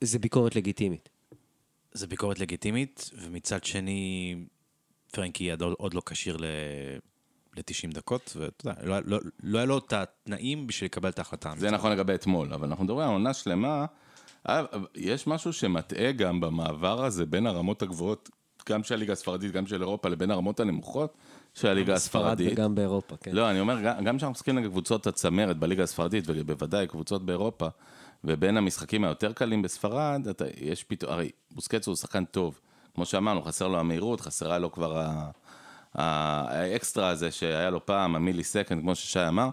זה ביקורת לגיטימית. זה ביקורת לגיטימית, ומצד שני, פרנקי עוד לא כשיר ל... ל-90 דקות, ואתה יודע, לא, לא, לא היה לו את התנאים בשביל לקבל את ההחלטה. זה נכון לגבי אתמול, אבל אנחנו מדברים על עונה שלמה, אה, יש משהו שמטעה גם במעבר הזה בין הרמות הגבוהות, גם של הליגה הספרדית, גם של אירופה, לבין הרמות הנמוכות של הליגה הספרדית. וגם באירופה, כן. לא, אני אומר, גם כשאנחנו מסתכלים על קבוצות הצמרת בליגה הספרדית, ובוודאי קבוצות באירופה, ובין המשחקים היותר קלים בספרד, אתה, יש פתאום, הרי בוסקץ הוא שחקן טוב. כמו שאמרנו, חסר לו המהירות, חסרה לו כבר ה... האקסטרה הזה שהיה לו פעם, ה millisecond, כמו ששי אמר,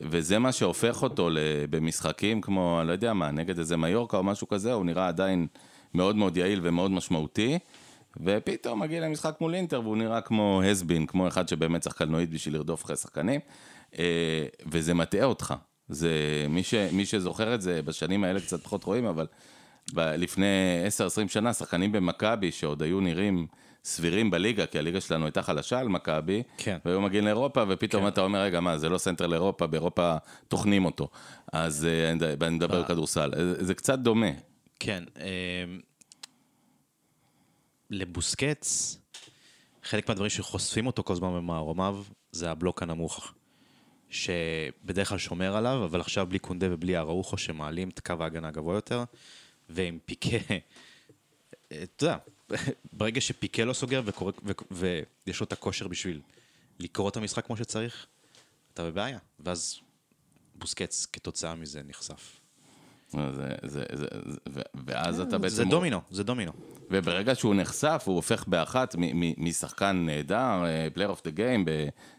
וזה מה שהופך אותו במשחקים כמו, אני לא יודע מה, נגד איזה מיורקה או משהו כזה, הוא נראה עדיין מאוד מאוד יעיל ומאוד משמעותי, ופתאום מגיע למשחק מול אינטר והוא נראה כמו הסבין, כמו אחד שבאמת צריך קלנועית בשביל לרדוף אחרי שחקנים, אה, וזה מטעה אותך. זה, מי, ש, מי שזוכר את זה, בשנים האלה קצת פחות רואים, אבל לפני 10-20 שנה, שחקנים במכבי שעוד היו נראים סבירים בליגה, כי הליגה שלנו הייתה חלשה על מכבי, כן. והיו מגיעים לאירופה, ופתאום כן. אתה אומר, רגע, מה, זה לא סנטר לאירופה, באירופה טוחנים אותו. אז אה, אני מדבר על כדורסל. אה, זה קצת דומה. כן. אה, לבוסקץ, חלק מהדברים שחושפים אותו כל הזמן במערומיו, זה הבלוק הנמוך. שבדרך כלל שומר עליו, אבל עכשיו בלי קונדה ובלי אראוחו שמעלים את קו ההגנה הגבוה יותר, ועם פיקה, אתה יודע, ברגע שפיקה לא סוגר וקורא, ו, ו, ויש לו את הכושר בשביל לקרוא את המשחק כמו שצריך, אתה בבעיה. ואז בוסקץ כתוצאה מזה נחשף. זה, זה, זה, זה, ואז אתה בעצם... זה דומינו, זה דומינו. וברגע שהוא נחשף, הוא הופך באחת משחקן נהדר, player of the game,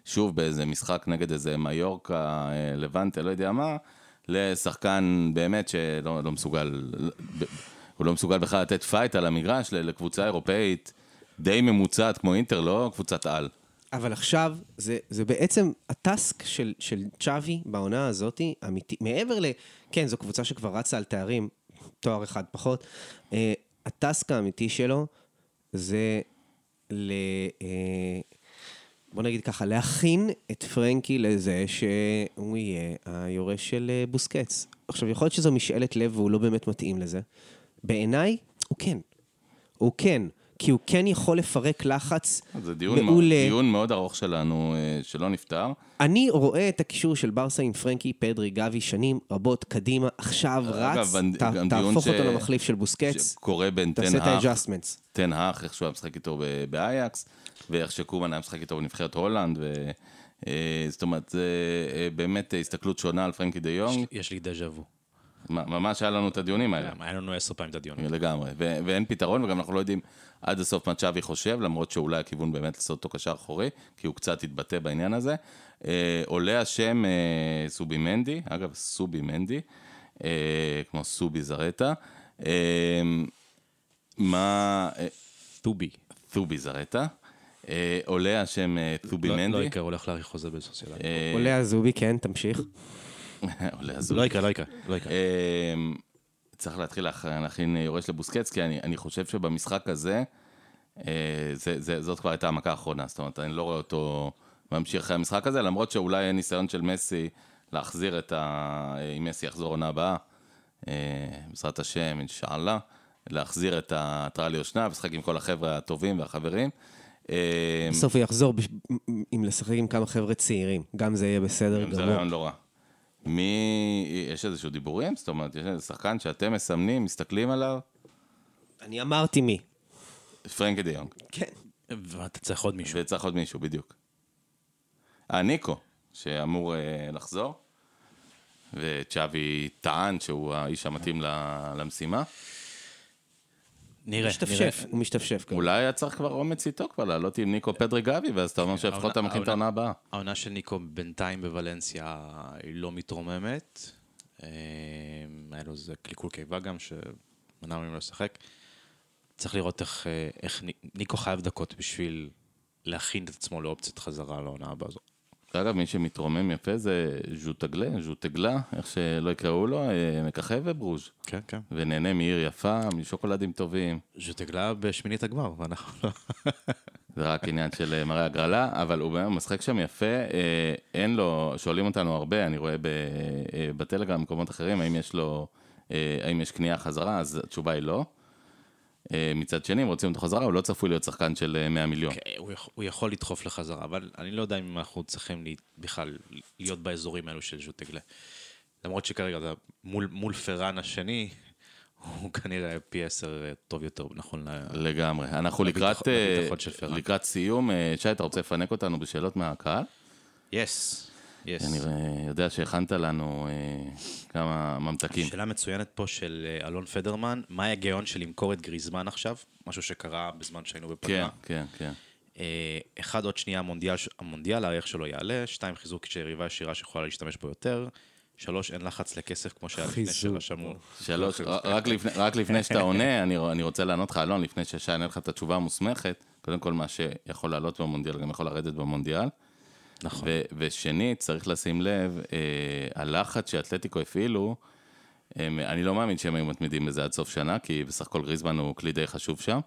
שוב באיזה משחק נגד איזה מיורקה, אה, לבנטה, לא יודע מה, לשחקן באמת שלא לא מסוגל, הוא לא מסוגל בכלל לתת fight על המגרש לקבוצה אירופאית די ממוצעת כמו אינטר, לא קבוצת על. אבל עכשיו, זה, זה בעצם ה task של, של צ'אבי בעונה הזאת, אמיתי, מעבר ל... כן, זו קבוצה שכבר רצה על תארים, תואר אחד פחות. אה, ה task האמיתי שלו זה ל... אה, בוא נגיד ככה, להכין את פרנקי לזה שהוא יהיה היורש של אה, בוסקץ. עכשיו, יכול להיות שזו משאלת לב והוא לא באמת מתאים לזה. בעיניי, הוא כן. הוא כן. כי הוא כן יכול לפרק לחץ זה דיון מעולה. זה דיון מאוד ארוך שלנו, אה, שלא נפתר. אני רואה את הקישור של ברסה עם פרנקי, פדרי, גבי, שנים רבות קדימה, עכשיו רץ, ת, תהפוך ש... אותו למחליף של בוסקץ, שקורה בין תן האח, תן האח, איך שהוא היה משחק איתו באייקס, ואיך שקומן היה משחק איתו בנבחרת הולנד, ו... אה, זאת אומרת, זה אה, באמת הסתכלות שונה על פרנקי דה יונג. יש לי דז'ה וו. ממש היה לנו את הדיונים האלה. היה לנו עשר פעמים את הדיונים. לגמרי, ואין פתרון, וגם אנחנו לא יודעים עד הסוף מה צ'אבי חושב, למרות שאולי הכיוון באמת לעשות אותו קשר אחורי, כי הוא קצת התבטא בעניין הזה. אה, עולה השם אה, סובי מנדי, אגב, סובי מנדי, אה, כמו סובי זרטה. אה, מה... אה, תובי. תובי זרטה. אה, עולה השם אה, תובי לא, מנדי. לא יקרה, הולך להאריך חוזה בסוציאלי. אה, עולה הזובי, כן, תמשיך. עולה. לא יקרה, לא יקרה, לא יקרה. אה, צריך להתחיל להכין יורש לבוסקץ, כי אני, אני חושב שבמשחק הזה, אה, זה, זה, זאת כבר הייתה המכה האחרונה, זאת אומרת, אני לא רואה אותו ממשיך אחרי המשחק הזה, למרות שאולי אין ניסיון של מסי להחזיר את ה... אם מסי יחזור עונה הבאה, אה, בעזרת השם, אינשאללה, להחזיר את ההתראה ליושנה, ולשחק עם כל החבר'ה הטובים והחברים. אה, בסוף הוא יחזור עם לשחק עם כמה חבר'ה צעירים, גם זה יהיה בסדר גמור. זה רעיון לא רע. מי, יש איזשהו דיבורים? זאת אומרת, יש איזה שחקן שאתם מסמנים, מסתכלים עליו? אני אמרתי מי. פרנקי דיונג. כן. ואתה צריך עוד מישהו. וצריך עוד מישהו, בדיוק. אה, ניקו, שאמור אה, לחזור, וצ'אבי טען שהוא האיש המתאים ל- למשימה. נראה, נראה. משתפשף, הוא משתפשף. כזה. אולי היה צריך כבר אומץ איתו כבר לעלות עם ניקו פדרי גבי, ואז אתה אומר שלפחות אתה מכין את העונה הבאה. העונה של ניקו בינתיים בוולנסיה היא לא מתרוממת. אה, היה לו איזה קלקול קיבה גם, שמנע ממנו לשחק. צריך לראות איך, אה, איך ני- ניקו חייב דקות בשביל להכין את עצמו לאופציית חזרה לעונה הבאה הזו. אגב, מי שמתרומם יפה זה ז'וטגלה, ז'וטגלה, איך שלא יקראו לו, אה, מככב בברוז', כן, כן. ונהנה מעיר יפה, משוקולדים טובים. ז'וטגלה בשמינית הגמר, ואנחנו לא... זה רק עניין של אה, מראה הגרלה, אבל הוא באמת משחק שם יפה, אה, אין לו, שואלים אותנו הרבה, אני רואה אה, בטלגרם, במקומות אחרים, האם יש לו, האם יש קנייה חזרה, אז התשובה היא לא. אה, מצד שני, אם רוצים אותו חזרה, הוא לא צפוי להיות שחקן של אה, 100 מיליון. כן, הוא יכול- הוא יכול לדחוף לחזרה, אבל אני לא יודע אם אנחנו צריכים לה- בכלל להיות באזורים האלו של ז'וטגלה. למרות שכרגע אתה מול, מול פראן השני, הוא כנראה פי עשר אה, טוב יותר, נכון. לגמרי. אנחנו לקראת, אה. לקראת סיום, אה, שי, אתה רוצה לפנק אותנו בשאלות מהקהל? יס, יס. אני אה, יודע שהכנת לנו אה, כמה ממתקים. שאלה מצוינת פה של אה, אלון פדרמן, מה ההיגיון של למכור את גריזמן עכשיו? משהו שקרה בזמן שהיינו כן, בפגרה. כן, כן. אה, אחד, עוד שנייה המונדיאל, המונדיאל, הערך שלו יעלה. שתיים, חיזוק של יריבה ישירה שיכולה להשתמש בו יותר. שלוש, אין לחץ לכסף כמו שהיה לפני. שרשמו. שלוש, רק לפני, רק לפני שאתה עונה, אני, אני רוצה לענות לך, אלון, לפני ששי יענה לך את התשובה המוסמכת, קודם כל, מה שיכול לעלות במונדיאל, גם יכול לרדת במונדיאל. נכון. ו, ושנית, צריך לשים לב, אה, הלחץ שאתלטיקו הפעילו, הם, אני לא מאמין שהם היו מתמידים בזה עד סוף שנה, כי בסך הכל גריזמן הוא כלי די חשוב שם,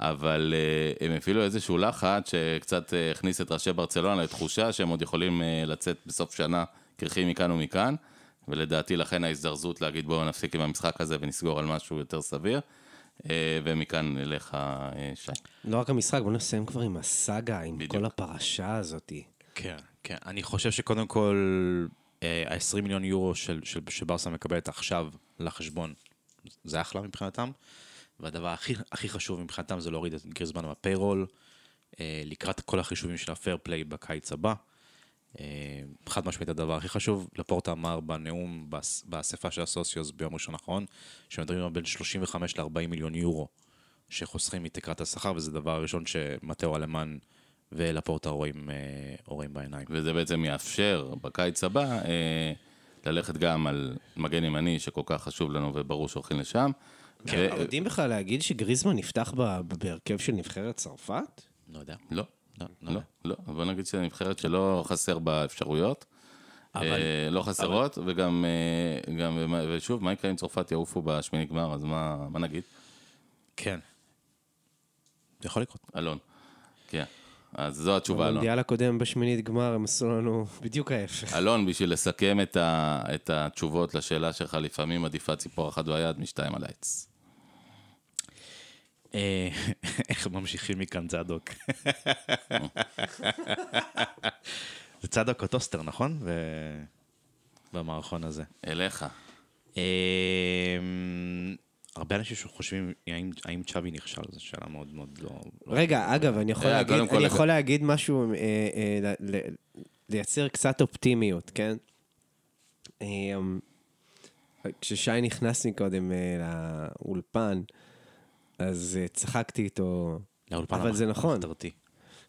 אבל אה, הם הפעילו איזשהו לחץ שקצת אה, הכניס את ראשי ברצלונה לתחושה שהם עוד יכולים אה, לצאת בסוף שנה קרחים מכאן ומכאן, ולדעתי לכן ההזדרזות להגיד בואו נפסיק עם המשחק הזה ונסגור על משהו יותר סביר, אה, ומכאן אליך, אה, שי. לא רק המשחק, בוא נסיים כבר עם הסאגה, עם בדיוק. כל הפרשה הזאתי. כן, כן. אני חושב שקודם כל, ה-20 מיליון יורו של, של, שברסה מקבלת עכשיו לחשבון, זה אחלה מבחינתם. והדבר הכי, הכי חשוב מבחינתם זה להוריד את גריזמן מהפיירול, אה, לקראת כל החישובים של הפייר פליי בקיץ הבא. אה, חד משמעית הדבר הכי חשוב, לפורטה אמר בנאום באס- באספה של הסוציוס ביום ראשון האחרון, שמדברים על בין 35 ל-40 מיליון יורו שחוסכים מתקרת השכר, וזה הדבר הראשון שמטאו אלמן ולפורטה רואים, אה, רואים בעיניים. וזה בעצם יאפשר בקיץ הבא אה, ללכת גם על מגן ימני שכל כך חשוב לנו וברור שהולכים לשם. כן, ו- אבל יודעים בכלל להגיד שגריזמן נפתח בהרכב של נבחרת צרפת? לא יודע. לא, לא, לא. לא, לא. בוא נגיד שזו נבחרת שלא חסר בה אפשרויות. אבל- אה, לא חסרות, וגם, אה, גם, ושוב, מה יקרה אם צרפת יעופו בשמיני גמר, אז מה, מה נגיד? כן. זה יכול לקרות. אלון. אז זו התשובה, אלון. במונדיאל הקודם בשמינית גמר הם עשו לנו בדיוק ההפך. אלון, בשביל לסכם את, ה, את התשובות לשאלה שלך, לפעמים עדיפה ציפור אחת ביד משתיים על העץ. אה, איך ממשיכים מכאן צדוק? זה צדוק או טוסטר, נכון? ו- במערכון הזה. אליך. אה, הרבה אנשים שחושבים האם- האם צ'אבי נכשל, זו שאלה מאוד מאוד לא... לא- רגע, אגב, אני יכול אה, להגיד- אני. יכול להגיד משהו, אה, אה, ל- ל- לייצר קצת אופטימיות, כן? אה, כששי נכנס מקודם אה, לאולפן, אז אה, צחקתי איתו, לאולפן אבל זה המח- נכון, המחתרתי.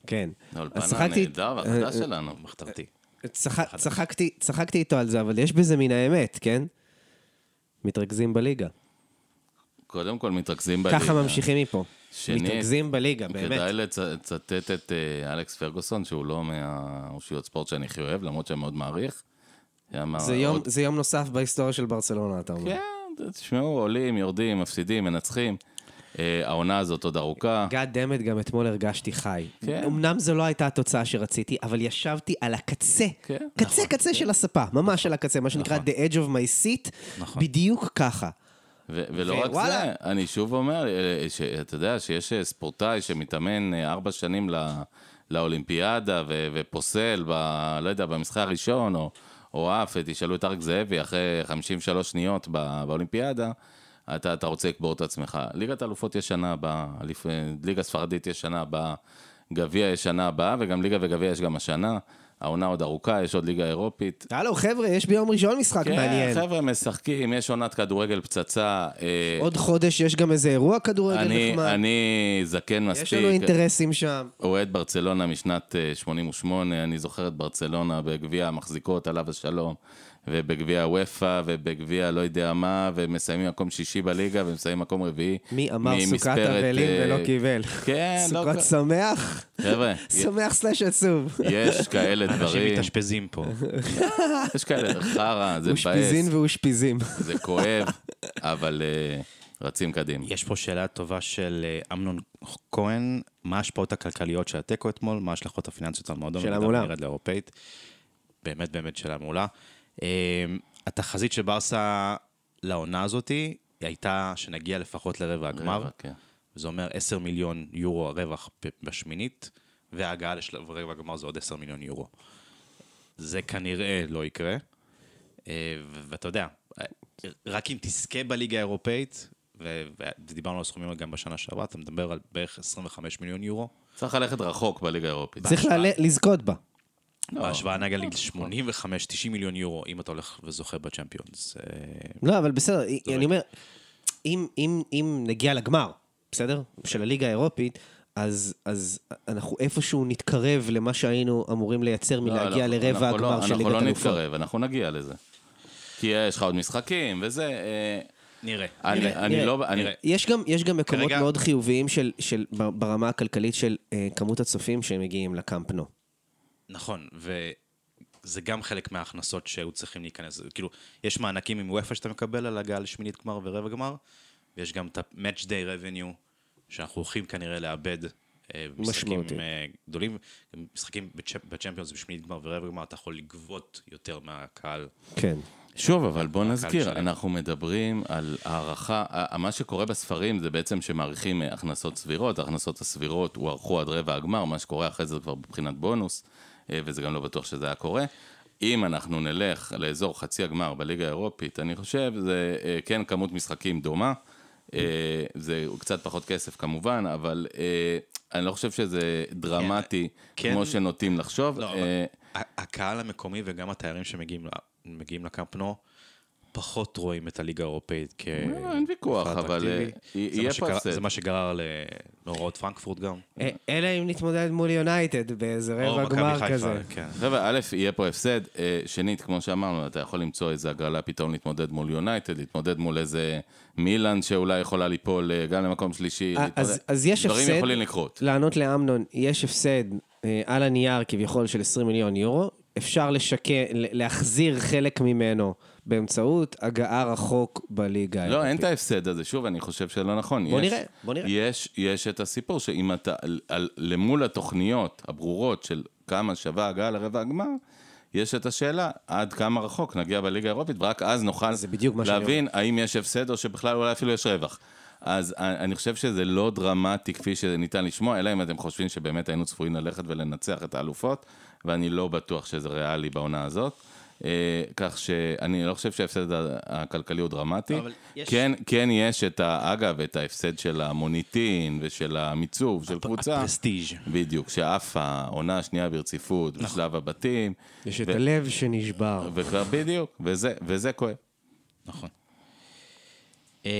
כן. צחקתי- הנהדר והחדש אה, שלנו. המחתרתי. צח- צחקתי, צחקתי איתו על זה, אבל יש בזה מן האמת, כן? מתרכזים בליגה. קודם כל מתרכזים בליגה. ככה ממשיכים מפה. שנית, מתרכזים בליגה, באמת. כדאי לצ- לצטט את אה, אלכס פרגוסון, שהוא לא מהאושיות ספורט שאני הכי אוהב, למרות שאני מאוד מעריך. זה יום, עוד- זה יום נוסף בהיסטוריה של ברצלונה, אתה אומר. כן, תשמעו, עולים, יורדים, מפסידים, מנצחים. אה, העונה הזאת עוד ארוכה. גאד דמת, גם אתמול הרגשתי חי. כן. אמנם זו לא הייתה התוצאה שרציתי, אבל ישבתי על הקצה, כן. קצה קצה של הספה, ממש על הקצה, מה שנקרא the edge of my seat, נכון. בדיוק ככה. ו- ולא רק ווואלה. זה, אני שוב אומר, אה, שאתה יודע שיש אה, ספורטאי שמתאמן אה, ארבע שנים ל- לאולימפיאדה ו- ופוסל, ב, לא יודע, במשחק הראשון, או, או עף, תשאלו את אריק זאבי אחרי 53 שניות בא, באולימפיאדה, אתה, אתה רוצה לקבור את עצמך. ליגת האלופות יש שנה הבאה, ליגה ספרדית יש שנה הבאה, גביע יש שנה הבאה, וגם ליגה וגביע יש גם השנה. העונה עוד ארוכה, יש עוד ליגה אירופית. הלו, חבר'ה, יש ביום ראשון משחק כן, מעניין. כן, חבר'ה משחקים, יש עונת כדורגל פצצה. אה, עוד חודש יש גם איזה אירוע כדורגל אני, נחמד. אני זקן מספיק. יש לנו אינטרסים שם. אוהד ברצלונה משנת 88, אני זוכר את ברצלונה בגביע המחזיקות, עליו השלום. ובגביע הוופא, ובגביע לא יודע מה, ומסיימים מקום שישי בליגה, ומסיימים מקום רביעי. מי אמר סוכת אבלים uh, ולא קיבל? כן, לא... סוכות שמח? חבר'ה. שמח סלאש עצוב. יש כאלה דברים. אנשים מתאשפזים פה. יש כאלה, חרא, זה מבאס. אושפיזין ואושפיזים. זה כואב, אבל uh, רצים קדימה. יש פה שאלה טובה של uh, אמנון כהן, מה ההשפעות הכלכליות של התיקו אתמול, מה ההשלכות הפיננסיות על מועדון? שאלה מעולה. באמת באמת שאלה מעולה. אמ, התחזית של ברסה לעונה הזאתי הייתה שנגיע לפחות לרבע הגמר. רבע, כן. זה אומר 10 מיליון יורו הרווח בשמינית, וההגעה לשלב רבע הגמר זה עוד 10 מיליון יורו. זה כנראה לא יקרה. אה, ואתה יודע, רק אם תזכה בליגה האירופאית, ודיברנו על סכומים גם בשנה שעברה, אתה מדבר על בערך 25 מיליון יורו. צריך ללכת רחוק בליגה האירופית. צריך לזכות בה. לא. בהשוואה נגד 85-90 מיליון יורו, אם אתה הולך וזוכה בצ'מפיונס. אה, לא, אבל בסדר, אני אומר, אם נגיע לגמר, בסדר? של הליגה האירופית, אז, אז אנחנו איפשהו נתקרב למה שהיינו אמורים לייצר מלהגיע לא, לרבע הגמר לא, של ליגת אלופות. אנחנו לא נתקרב, אנחנו נגיע לזה. כי יש לך עוד משחקים וזה... אה, נראה, אני, נראה, אני נראה, לא, נראה. אני... יש גם, יש גם מקומות כרגע... מאוד חיוביים של, של, ברמה הכלכלית של אה, כמות הצופים שמגיעים לקמפנו. נכון, וזה גם חלק מההכנסות שהיו צריכים להיכנס. כאילו, יש מענקים עם וופא שאתה מקבל על הגעה לשמינית גמר ורבע גמר, ויש גם את ה-match day revenue, שאנחנו הולכים כנראה לאבד. אה, משחקים אה, גדולים, משחקים בצ'מפיונס בשמינית גמר ורבע גמר, אתה יכול לגבות יותר מהקהל. כן. שוב, אבל בוא נזכיר, אנחנו מדברים על הערכה, מה שקורה בספרים זה בעצם שמעריכים הכנסות סבירות, ההכנסות הסבירות הוארכו עד רבע הגמר, מה שקורה אחרי זה כבר מבחינת בונוס. אה, וזה גם לא בטוח שזה היה קורה. אם אנחנו נלך לאזור חצי הגמר בליגה האירופית, אני חושב, זה אה, כן כמות משחקים דומה. אה, זה קצת פחות כסף כמובן, אבל אני לא חושב שזה דרמטי כן, כמו כן. שנוטים לחשוב. לא, הקהל המקומי וגם התיירים שמגיעים לקמפנו, פחות רואים את הליגה האירופאית כ... לא, אין ויכוח, אבל אה, יהיה פה הפסד. זה מה שגרר להוראות פרנקפורט גם. אה, אלא אם נתמודד מול יונייטד באיזה רבע גמר כזה. כן. חבר'ה, א', יהיה פה הפסד. אה, שנית, כמו שאמרנו, אתה יכול למצוא איזה הגרלה פתאום להתמודד מול יונייטד, להתמודד מול איזה מילאן שאולי יכולה ליפול גם למקום שלישי. אז יש הפסד. דברים יכולים לקרות. לענות לאמנון, יש הפסד על הנייר כביכול של 20 מיליון יורו. אפשר לשקר, להחזיר חלק ממנו. באמצעות הגעה רחוק בליגה. לא, אין את ההפסד הזה. שוב, אני חושב שלא נכון. בוא יש, נראה, בוא נראה. יש, יש את הסיפור שאם אתה, על, למול התוכניות הברורות של כמה שווה הגעה לרבע הגמר, יש את השאלה עד כמה רחוק נגיע בליגה האירופית, ורק אז נוכל להבין האם יש הפסד או שבכלל אולי אפילו יש רווח. אז אני חושב שזה לא דרמטי כפי שניתן לשמוע, אלא אם אתם חושבים שבאמת היינו צפויים ללכת ולנצח את האלופות, ואני לא בטוח שזה ריאלי בעונה הזאת. אה, כך שאני לא חושב שההפסד הכלכלי הוא דרמטי. יש... כן, כן יש את ה... אגב, את ההפסד של המוניטין ושל המיצוב של קבוצה. הפרסטיג'. בדיוק, שעפה העונה השנייה ברציפות נכון. בשלב הבתים. יש ו... את הלב שנשבר. וכבר בדיוק, וזה, וזה כואב. נכון. אמ,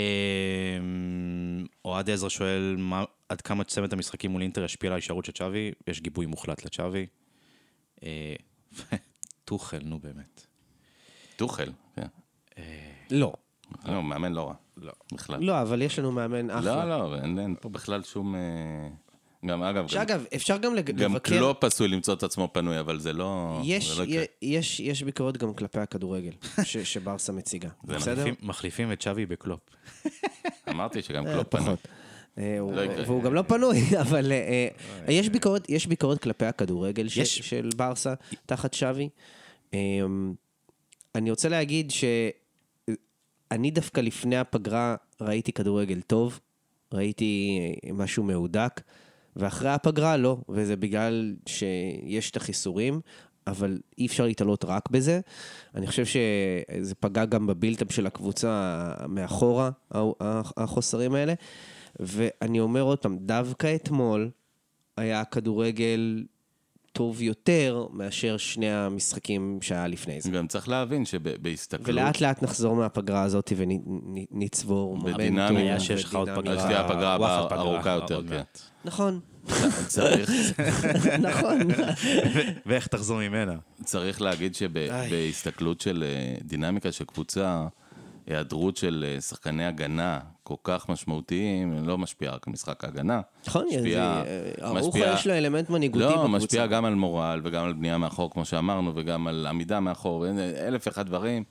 אוהד עזרא שואל, מה, עד כמה צמד המשחקים מול אינטר ישפיע על ההישארות של צ'אבי? יש גיבוי מוחלט לצ'אבי. טוחל, נו באמת. טוחל, כן. אה, לא. לא, מאמן לא רע. לא. בכלל. לא, אבל יש לנו מאמן אחלה. לא, לא, אין פה בכלל שום... אה, גם אגב, שאגב, אפשר גם לבקר... גם קלופ עשוי למצוא את עצמו פנוי, אבל זה לא... יש, לא יש, יש ביקורות גם כלפי הכדורגל שברסה מציגה, בסדר? מחליפים את צ'אבי בקלופ. אמרתי שגם אה, קלופ פנוי. והוא גם לא פנוי, אבל יש ביקורת כלפי הכדורגל של ברסה תחת צ'אבי. אמ, אני רוצה להגיד שאני דווקא לפני הפגרה ראיתי כדורגל טוב, ראיתי משהו מהודק, ואחרי הפגרה לא, וזה בגלל שיש את החיסורים. אבל אי אפשר להתעלות רק בזה. אני חושב שזה פגע גם בבילטאפ של הקבוצה מאחורה, החוסרים האלה. ואני אומר עוד פעם, דווקא אתמול היה כדורגל טוב יותר מאשר שני המשחקים שהיה לפני זה. גם צריך להבין שבהסתכלות... ולאט לאט נחזור מהפגרה הזאת ונצבור מומנטום. בדינמיה שיש לך עוד פגרה. יש לי הפגרה ארוכה יותר, כן. נכון. צריך... נכון. ואיך תחזור ממנה? צריך להגיד שבהסתכלות של אה, דינמיקה של קבוצה, היעדרות של אה, שחקני הגנה כל כך משמעותיים, לא משפיע רק על משחק ההגנה. נכון, ארוחה יש לו אלמנט מנהיגותי לא, בקבוצה. לא, משפיע גם על מורל וגם על בנייה מאחור, כמו שאמרנו, וגם על עמידה מאחור, אלף ואחד דברים.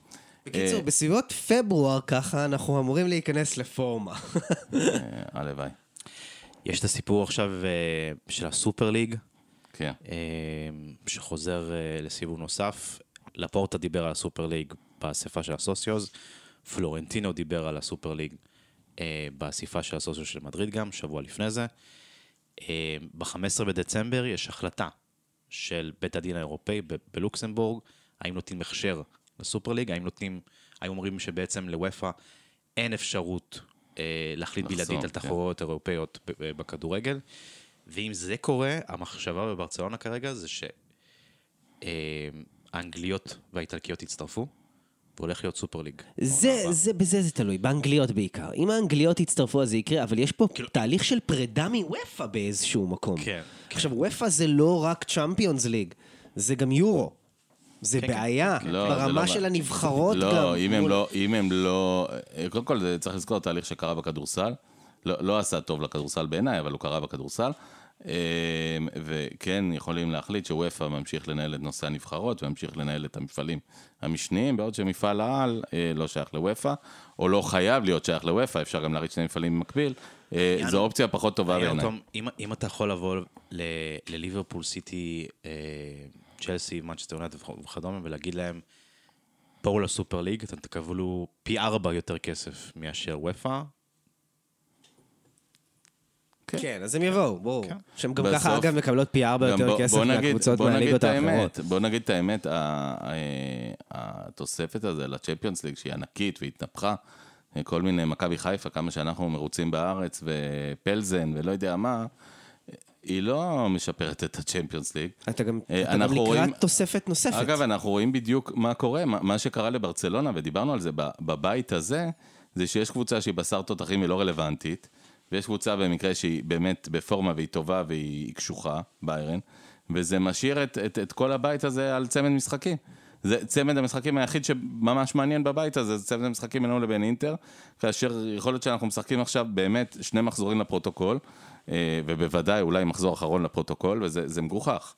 בקיצור, אה, בסביבות פברואר ככה, אנחנו אמורים להיכנס לפורמה. הלוואי. יש את הסיפור עכשיו של הסופר ליג, כן. שחוזר לסיבוב נוסף. לפורטה דיבר על הסופר ליג באספה של הסוציוז. פלורנטינו דיבר על הסופר ליג אה, באספה של הסוציו של מדריד גם, שבוע לפני זה. אה, ב-15 בדצמבר יש החלטה של בית הדין האירופאי ב- בלוקסמבורג, האם נותנים הכשר לסופר ליג, האם נותנים, האם אומרים שבעצם לוופא אין אפשרות אה, להחליט בלעדית על כן. תחרויות כן. אירופאיות בכדורגל. ואם זה קורה, המחשבה בברצלונה כרגע זה שהאנגליות אה, והאיטלקיות יצטרפו, והולך להיות סופר ליג. זה, זה, בזה זה תלוי, באנגליות בעיקר. אם האנגליות יצטרפו אז זה יקרה, אבל יש פה כאילו... תהליך של פרידה מוופא באיזשהו מקום. כן. עכשיו, וופא זה לא רק צ'אמפיונס ליג, זה גם יורו. זה כן, כן. בעיה, כן. לא, ברמה לא של. הנבחרות לא, גם. לא, אם הם לא, אם הם לא... קודם כל, צריך לזכור תהליך שקרה בכדורסל. לא, לא עשה טוב לכדורסל בעיניי, אבל הוא קרה בכדורסל. אמ, וכן יכולים להחליט שוופא ממשיך לנהל את נושא הנבחרות וממשיך לנהל את המפעלים המשניים, בעוד שמפעל העל אה, לא שייך לוופא, או לא חייב להיות שייך לוופא, אפשר גם להריץ שני מפעלים במקביל. אה, זו אופציה פחות טובה בעיניי. אם, אם אתה יכול לבוא לליברפול סיטי, אה, צ'לסי, מנצ'סטר יונייטד וכדומה, ולהגיד להם, בואו לסופר ליג, אתם תקבלו פי ארבע יותר כסף מאשר וופא, כן. כן, אז הם יבואו, בואו. כן. שהם גם ככה, אגב, מקבלות פי ארבע יותר כסף מהקבוצות מהליגות האחרות. בוא נגיד את האמת, התוספת הזו לצ'מפיונס ליג, שהיא ענקית והתנפחה, כל מיני מכבי חיפה, כמה שאנחנו מרוצים בארץ, ופלזן, ולא יודע מה, היא לא משפרת את הצ'מפיונס ליג. אתה גם, אה, אתה גם לקראת רואים, תוספת נוספת. אגב, אנחנו רואים בדיוק מה קורה, מה שקרה לברצלונה, ודיברנו על זה בבית הזה, זה שיש קבוצה שהיא בשר תותחים, היא לא רלוונטית. ויש קבוצה במקרה שהיא באמת בפורמה והיא טובה והיא קשוחה, ביירן, וזה משאיר את, את, את כל הבית הזה על צמד משחקים. זה צמד המשחקים היחיד שממש מעניין בבית הזה, זה צמד המשחקים בינינו לבין אינטר, כאשר יכול להיות שאנחנו משחקים עכשיו באמת שני מחזורים לפרוטוקול, אה, ובוודאי אולי מחזור אחרון לפרוטוקול, וזה מגוחך.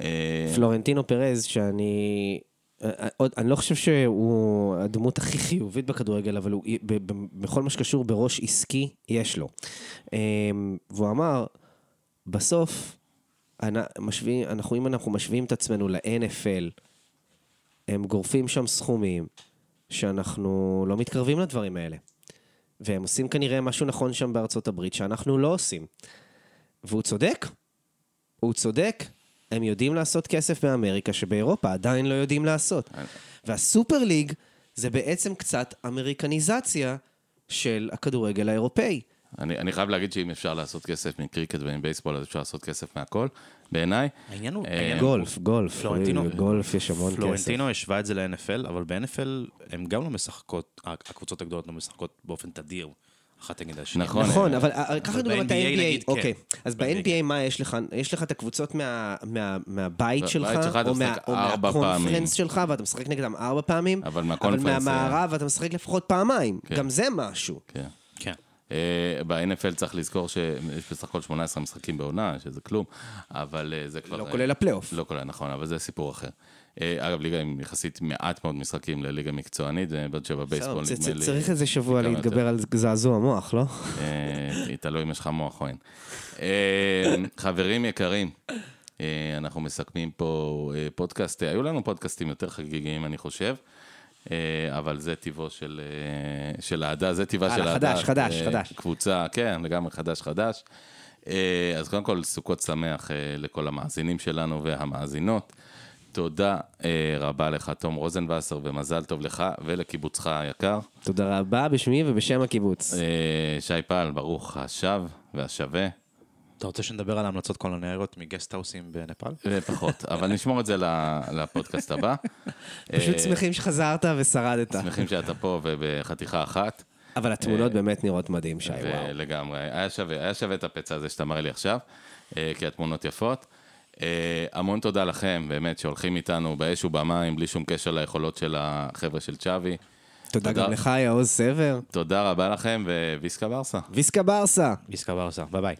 אה, פלורנטינו פרז, שאני עוד, אני לא חושב שהוא הדמות הכי חיובית בכדורגל, אבל הוא, בכל מה שקשור בראש עסקי, יש לו. אמ, והוא אמר, בסוף, אנחנו, אם אנחנו משווים את עצמנו ל-NFL, הם גורפים שם סכומים שאנחנו לא מתקרבים לדברים האלה. והם עושים כנראה משהו נכון שם בארצות הברית שאנחנו לא עושים. והוא צודק. הוא צודק, הם יודעים לעשות כסף באמריקה שבאירופה עדיין לא יודעים לעשות. והסופר ליג זה בעצם קצת אמריקניזציה של הכדורגל האירופאי. אני, אני חייב להגיד שאם אפשר לעשות כסף מקריקט ומבייסבול, אז אפשר לעשות כסף מהכל, בעיניי. העניין הוא... אה, גולף, גולף. פלורנטינו, גולף יש המון כסף. פלורנטינו השווה את זה ל-NFL, אבל ב-NFL הם גם לא משחקות, הקבוצות הגדולות לא משחקות באופן תדיר. אחת נגד השני. נכון, נכון, אבל אה, קח לדוגמה את ה-NBA. אוקיי, אז ב-NBA מה יש לך? יש לך את הקבוצות מהבית שלך, או מהקונפרנס שלך, ואתה משחק נגדם ארבע פעמים, אבל מהמערב אתה משחק לפחות פעמיים. כן. גם זה משהו. כן. כן. אה, ב-NFL צריך לזכור שיש בסך הכל 18 משחקים בעונה, שזה כלום, אבל אה, זה כבר... לא כולל הפלייאוף. לא כולל, נכון, אבל זה סיפור אחר. אה, אגב, ליגה עם יחסית מעט מאוד משחקים לליגה מקצוענית, בעוד שבבייסבול נדמה לי... צריך איזה שבוע להתגבר על זעזוע מוח, לא? תלוי אם יש לך מוח או אין. אה, חברים יקרים, אה, אנחנו מסכמים פה פודקאסט, היו לנו פודקאסטים יותר חגיגיים, אני חושב. אבל זה טיבו של, של אהדה, זה טיבה של אהדה. חדש, חדש, חדש. קבוצה, כן, לגמרי חדש, חדש. אז קודם כל, סוכות שמח לכל המאזינים שלנו והמאזינות. תודה אה, רבה לך, תום רוזנבסר, ומזל טוב לך ולקיבוצך היקר. תודה רבה בשמי ובשם הקיבוץ. אה, שי פעל, ברוך השב והשווה. אתה רוצה שנדבר על המלצות קולונריות מגסטהאוסים בנפאל? פחות, אבל נשמור את זה לפודקאסט הבא. פשוט אה, שמחים שחזרת ושרדת. שמחים שאתה פה ובחתיכה אחת. אבל התמונות באמת נראות מדהים, שי, וואו. לגמרי, היה שווה, היה שווה את הפצע הזה שאתה מראה לי עכשיו, כי התמונות יפות. Uh, המון תודה לכם, באמת, שהולכים איתנו באש ובמים, בלי שום קשר ליכולות של החבר'ה של צ'אבי. תודה, תודה גם לך, יעוז סבר. תודה רבה לכם, וויסקה ברסה. ויסקה ברסה. ויסקה ברסה, ביי ביי.